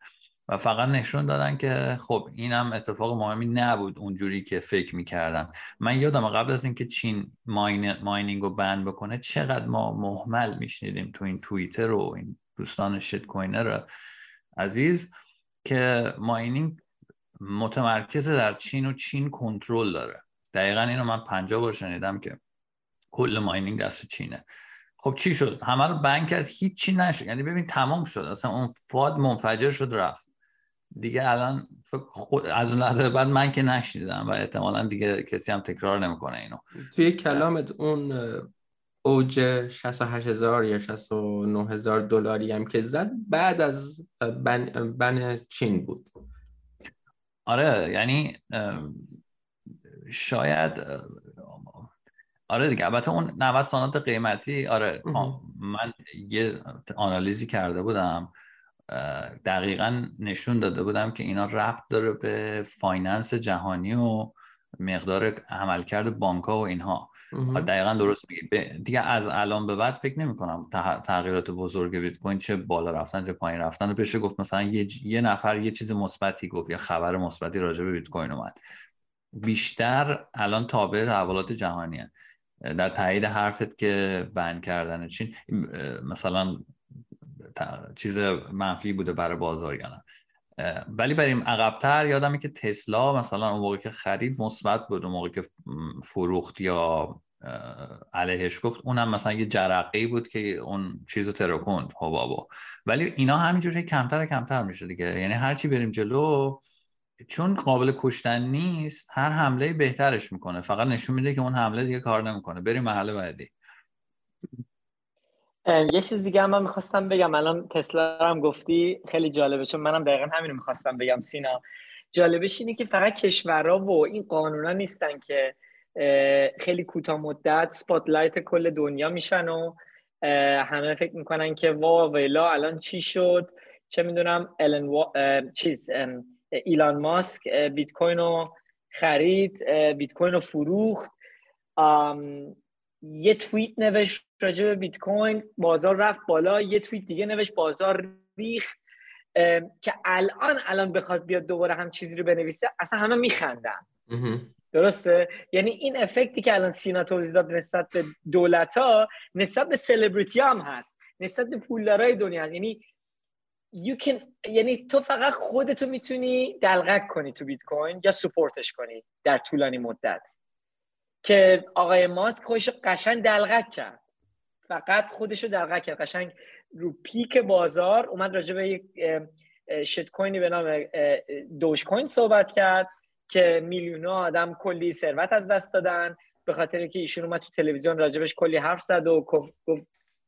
S1: و فقط نشون دادن که خب اینم اتفاق مهمی نبود اونجوری که فکر می‌کردم من یادم قبل از اینکه چین ماین، ماینینگ رو بند بکنه چقدر ما محمل میشنیدیم تو این توییتر و این دوستان شیت کوینر عزیز که ماینینگ متمرکز در چین و چین کنترل داره. دقیقا اینو من پنجاه بار شنیدم که کل ماینینگ دست چینه. خب چی شد؟ همه رو بند کرد. هیچی نشد. یعنی ببین تمام شد. اصلا اون فاد منفجر شد رفت. دیگه الان از اون لحظه بعد من که نشنیدم و احتمالا دیگه کسی هم تکرار نمی‌کنه اینو.
S2: توی کلامت اون اوج 68 هزار یا 69 هزار دلاری هم که زد بعد از ban, ban چین بود.
S1: آره یعنی شاید آره دیگه البته اون نوسانات قیمتی آره من یه آنالیزی کرده بودم. دقیقا نشون داده بودم که اینا ربط داره به finance جهانی و مقدار عملکرد بانک ها و اینها. دقیقا درست میگی. دیگه از الان به بعد فکر نمی کنم تغییرات بزرگ بیت کوین چه بالا رفتن چه پایین رفتن. بشه گفت مثلا یه, یه نفر یه چیز مثبتی گفت یا خبر مثبتی راجع به بیت کوین اومد. بیشتر الان تابع تحولات جهانی هن. در تایید حرفت که بند کردن چین مثلا چیز منفی بوده برای بازار نه. ولی بریم عقبتر. یادمه که تسلا مثلا اون موقع که خرید مثبت بود. اون موقع که فروخت یا علیهش گفت. اونم مثلا یه جرقه بود که اون چیزو ترکوند حبابو ولی اینا همینجوری کمتر کمتر میشه دیگه. یعنی هرچی بریم جلو چون قابل کشتن نیست هر حمله بهترش می‌کنه. فقط نشون میده که اون حمله دیگه کار نمی‌کنه. بریم محله بعدی.
S3: یه چیز دیگه هم من می‌خواستم بگم الان تسلا هم گفتی خیلی جالبه چون منم دقیقا همین می‌خواستم بگم سینا. جالبش اینه که فقط کشورها و این قانونا نیستن که خیلی کوتاه مدت سپاتلایت کل دنیا میشن و همه فکر می‌کنن که وا ویلا الان چی شد؟ چه می‌دونم الان و... چیز ایلان ماسک بیت کوین رو خرید بیت کوین رو فروخت یه توییت نوشت راجع به بیت کوین بازار رفت بالا یه توییت دیگه نوشت بازار ریخت که الان الان بخواد بیاد دوباره هم چیزی رو بنویسه اصلا همه میخندن. درسته؟ یعنی این افکتی که الان سینا توضیح داد نسبت به دولت ها نسبت به سلبریتی هم هست نسبت به پولدارای دنیا. یعنی you can یعنی تو فقط خودتو می‌تونی دلغک کنی تو بیت کوین یا سپورتش کنی در طولانی مدت. که آقای ماسک خودش قشنگ دلغک کرد. فقط خودش رو دلغک کرد. قشنگ رو پیک بازار اومد راجع به یک shitcoin ی به نام Dogecoin صحبت کرد که میلیون آدم کلی ثروت از دست دادن. به خاطر که ایشون اومد تو تلویزیون راجبش کلی حرف زد و گفت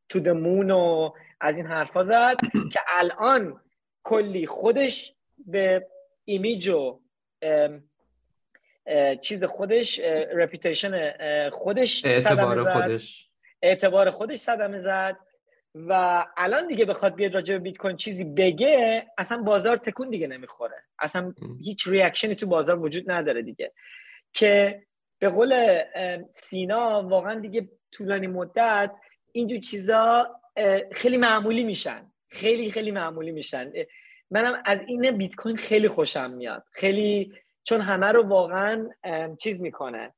S3: to the moon و از این حرفا زد که الان کلی خودش به image و چیز خودش reputation خودش
S2: اعتبار خودش.
S3: اعتبار خودش صدمه زد. و الان دیگه بخواد بیاد راجع به بیت کوین چیزی بگه اصلا بازار تکون دیگه نمی‌خوره. اصلا هیچ ریاکشنی تو بازار وجود نداره دیگه. که به قول سینا واقعا دیگه طولانی مدت اینجور چیزا خیلی معمولی میشن. خیلی خیلی معمولی میشن. منم از این بیت کوین خیلی خوشم میاد. خیلی چون همه رو واقعا چیز می‌کنه.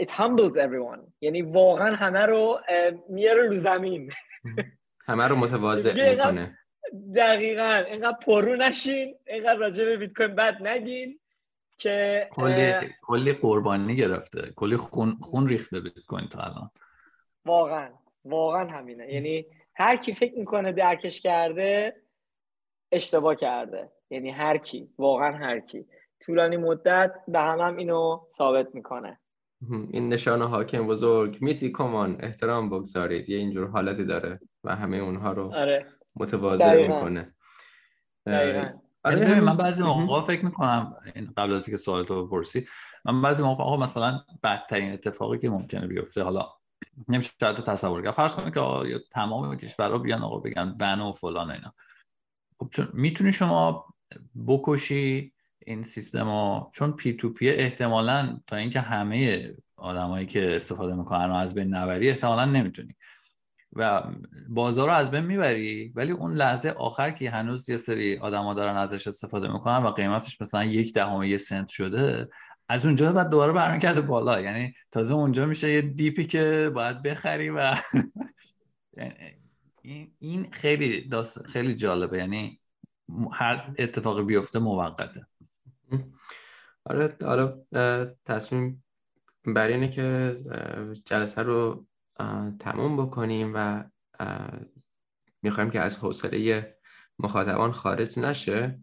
S3: it humbles everyone. یعنی واقعا همه رو میاره رو زمین.
S2: همه رو متواضع می‌کنه.
S3: دقیقا اینقدر پرو نشین اینقدر راجع به بیت کوین بد نگین که
S1: کلی کلی قربانی گرفته. کلی خون خون ریخته بیت کوین تا الان.
S3: واقعا واقعا همینه. یعنی هر کی فکر می‌کنه درکش کرده اشتباه کرده. یعنی هر کی واقعا هر کی. طولانی مدت به هم, هم اینو ثابت می‌کنه.
S2: این نشان حاکم بزرگ. میتی کمان احترام بگذارید. یه اینجور حالتی داره و همه اونها رو آره. متواضع می‌کنه.
S1: آره یعنی من بعضی موقع فکر می‌کنم قبل از اینکه سوال تو بپرسی من بعضی موقع آقا مثلا بدترین اتفاقی که ممکنه بیفته حالا نمیشه شاید تصور کرد. فرض کنید که تمام کشورها بیان آقا بگن بن و فلان اینا. خب چون می‌تونی شما بکشی این سیستم ها چون P to P احتمالا تا اینکه همه آدمایی که استفاده می‌کنن از بین نبری احتمالا نمی‌تونی. و بازار رو از بین می‌بری ولی اون لحظه آخر که هنوز یه سری آدما دارن ازش استفاده می‌کنن و قیمتش مثلا یک دهم یه سنت شده از اونجا بعد دوباره برمیگرده بالا. یعنی تازه اونجا میشه یه dip ی که باید بخری و این خیلی خیلی جالبه. یعنی هر اتفاقی بیفته موقته.
S2: آره حالا تصمیم بر اینه که جلسه رو تموم بکنیم و می‌خوایم که از حوصله مخاطبان خارج نشه.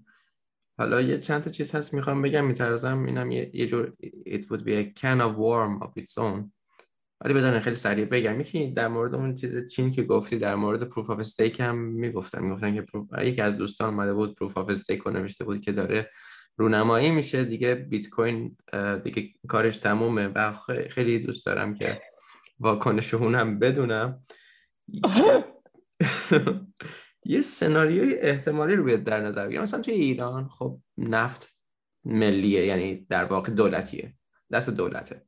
S2: حالا یه چند تا چیز هست می‌خوام بگم میترزم اینم یه, جور it would be a can of worm of its own. ولی بزنین خیلی سریع بگم. یکی در مورد اون چیز چین که گفتی در مورد proof of stake هم می‌گفتن می‌گفتن که یکی از دوستان اومده بود proof of stake رو نوشته بود که داره رونمایی میشه. دیگه بیت کوین دیگه کارش تمومه. و خیلی دوست دارم که واکنش هم بدونم. یه سناریوی احتمالی رو بیاد در نظر بگیرم. مثلا توی ایران خب نفت ملیه یعنی در واقع دولتیه. دست دولته.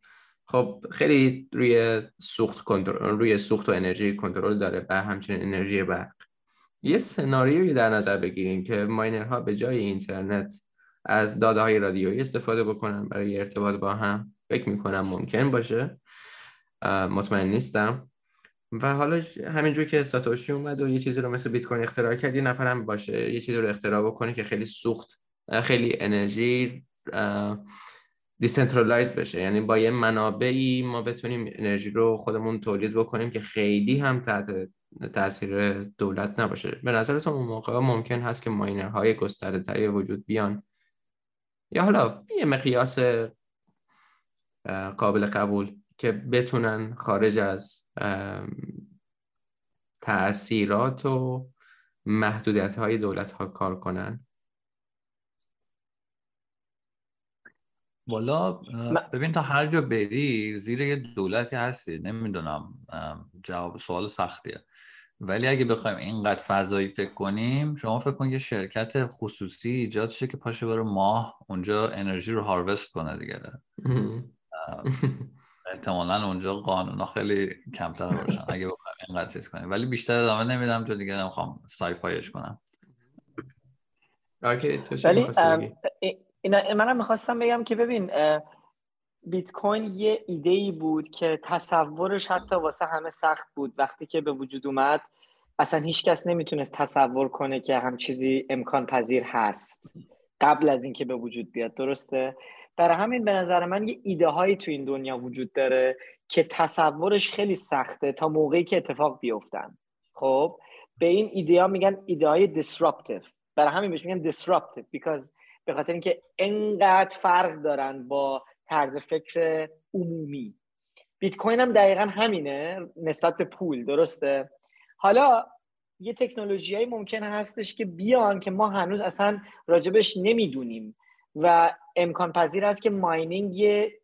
S2: خب خیلی روی سوخت کنترل روی سوخت و انرژی کنترل داره و همچنین انرژی برق. یه سناریوی در نظر بگیریم که ماینرها به جای اینترنت از داده های رادیویی استفاده بکنن برای ارتباط با هم. فکر می‌کنم ممکن باشه. مطمئن نیستم. و حالا همینجور که ساتوشی اومد و یه چیزی رو مثل بیت کوین اختراع کرد یه نفر هم باشه یه چیزی رو اختراع بکنه که خیلی سوخت خیلی انرژی decentralize بشه. یعنی با یه منابعی ما بتونیم انرژی رو خودمون تولید بکنیم که خیلی هم تحت تاثیر دولت نباشه. به نظرتون اون موقع ممکن هست که miner های گسترده تری وجود بیان؟ یا حالا یه مقیاس قابل قبول که بتونن خارج از تاثیرات و محدودیت های دولت ها کار کنن.
S1: والا ببین تا هر جا بری زیر یه دولتی هستی نمی‌دونم جواب سوال سختیه. ولی اگه بخوایم اینقدر فضایی فکر کنیم شما فکر کن یه شرکت خصوصی ایجاد شه که پاشه بره ماه اونجا انرژی رو هاروست کنه دیگه. احتمالا اونجا قانونا خیلی کمتر باشن اگه بخوایم اینقدر چیز کنیم. ولی بیشتر ادامه نمیدم چون دیگه نمی‌خوام سایفایش کنم.
S3: ولی اینا منم می‌خواستم بگم که ببین بیت کوین یه ایده ای بود که تصورش حتی واسه همه سخت بود. وقتی که به وجود اومد اصلا هیچکس نمی‌تونست تصور کنه که هم چیزی امکان پذیر هست. قبل از اینکه به وجود بیاد درسته؟ برای همین به نظر من یه ایده هایی تو این دنیا وجود داره که تصورش خیلی سخته تا موقعی که اتفاق بیفتن. خب به این ایده ها میگن ایده های disruptive. برای همین بهش میگن disruptive because به خاطر اینکه انقدر فرق دارن با طرز فکر عمومی. بیت کوین هم دقیقا همینه نسبت به پول درسته؟ حالا یه تکنولوژی ممکن هستش که بیان که ما هنوز اصلا راجبش نمی‌دونیم و امکان پذیر است که ماینینگ یه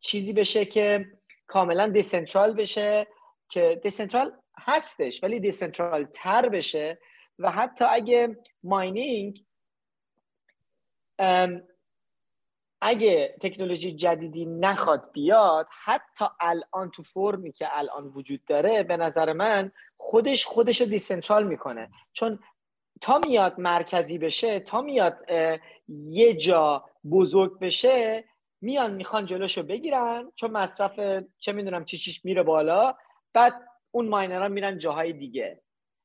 S3: چیزی بشه که کاملا decentral بشه که decentral هستش ولی decentral تر بشه. و حتی اگه mining اگه تکنولوژی جدیدی نخواد بیاد حتی الان تو فرمی که الان وجود داره به نظر من خودش خودش رو decentral می‌کنه. چون تا میاد مرکزی بشه تا میاد یه جا بزرگ بشه میان می‌خوان جلوشو بگیرن چون مصرف چه می‌دونم چی چیش میره بالا بعد اون ماینرها میرن جاهای دیگه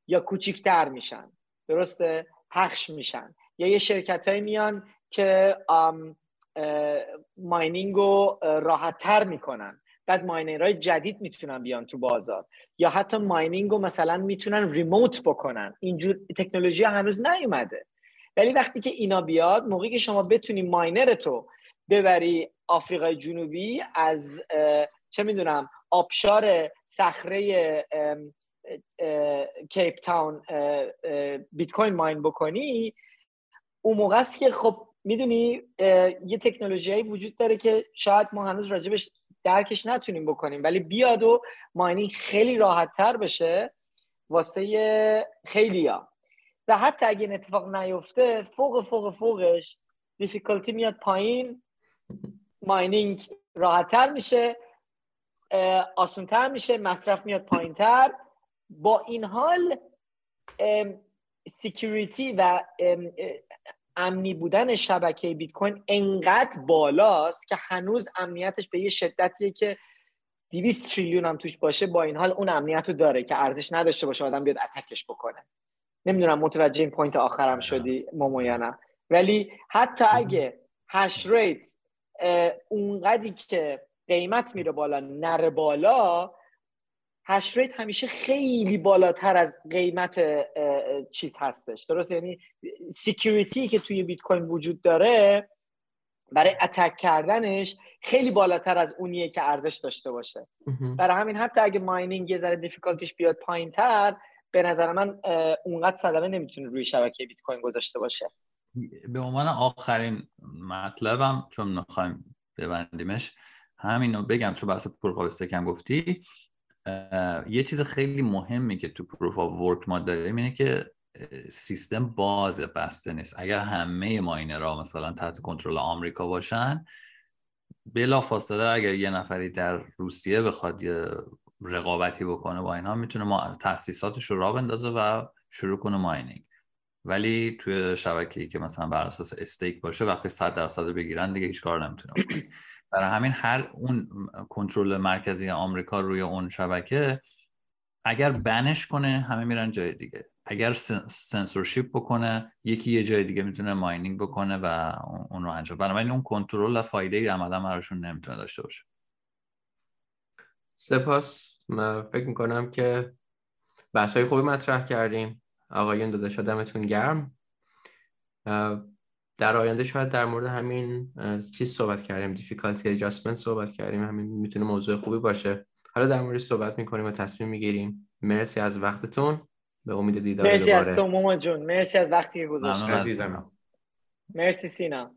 S3: یا کوچیکتر میشن. درسته؟ پخش میشن. یا یه شرکت میان که ماینینگ رو راحت تر می‌کنن. بعد ماینرهای جدید می‌تونن بیان تو بازار. یا حتی ماینینگ رو مثلا می‌تونن ریموت بکنن. اینجور تکنولوژی هنوز نیومده. ولی وقتی که اینا بیاد موقعی که شما بتونی ماینر تو ببری آفریقای جنوبی از چه می‌دونم آبشار صخره کیپ تاون بیت کوین ماین بکنی اون موقع است که خب می‌دونی یه تکنولوژی وجود داره که شاید ما هنوز راجبش درکش نتونیم بکنیم. ولی بیاد و ماینینگ خیلی راحت تر بشه واسه خیلیا و حتی اگه این اتفاق نیفته فوق فوق فوقش difficulty میاد پایین mining راحت تر میشه آسونتر میشه مصرف میاد پایین تر با این حال security و امنی بودن شبکه بیت کوین انقدر بالاست که هنوز امنیتش به یه شدتیه که 200 تریلیون هم توش باشه با این حال اون امنیت رو داره که ارزش نداشته باشه آدم بیاد attack ش بکنه. نمی‌دونم متوجه این point آخرم شدی مومو ولی حتی اگه hash rate اونقدی که قیمت میره بالا نره بالا hash rate همیشه خیلی بالاتر از قیمت چیز هستش. درست؟ یعنی security که توی بیت کوین وجود داره برای attack کردنش خیلی بالاتر از اونیه که ارزش داشته باشه. برای همین حتی اگه mining یه ذره difficulty ش بیاد پایین تر به نظر من اونقدر صدمه نمی‌تونه روی شبکه بیت کوین گذاشته باشه.
S1: به عنوان آخرین مطلبم چون می‌خوایم ببندیمش همینو بگم چون بحث proof گفتی یه چیز خیلی مهمی که تو proof of work ما داریم اینه که سیستم باز بسته نیست. اگر همه ماینرها مثلا تحت کنترل آمریکا باشن بلا فاصله اگر یه نفری در روسیه بخواد یه رقابتی بکنه با اینها می‌تونه ما تاسیساتش رو را بندازه و شروع کنه ماینینگ. ولی توی شبکه‌ای که مثلا بر اساس استیک باشه وقتی 100 درصد بگیرن دیگه هیچ کار نمی‌تونه برای همین هر اون کنترل مرکزی آمریکا روی اون شبکه اگر بنش کنه همه میرن جای دیگه. اگر سنسورشیپ بکنه یکی یه جای دیگه می‌تونه ماینینگ بکنه و اون رو انجام. بنابراین اون کنترل و فایده ای عملا براشون نمی‌تونه داشته باشه.
S2: سپاس. من فکر می‌کنم که بحث های خوبی مطرح کردیم. آقایون داداش دمتون گرم. در آینده شاید در مورد همین چیز صحبت کردیم دیفیکالتی ادجاستمنت صحبت کردیم همین می‌تونه موضوع خوبی باشه. حالا در موردش صحبت می‌کنیم و تصمیم می‌گیریم. مرسی از وقتتون. به امید دیدار
S3: مرسی از تو موما جون. مرسی از وقتی که گذاشتی.
S2: عزیزم.
S3: مرسی سینا.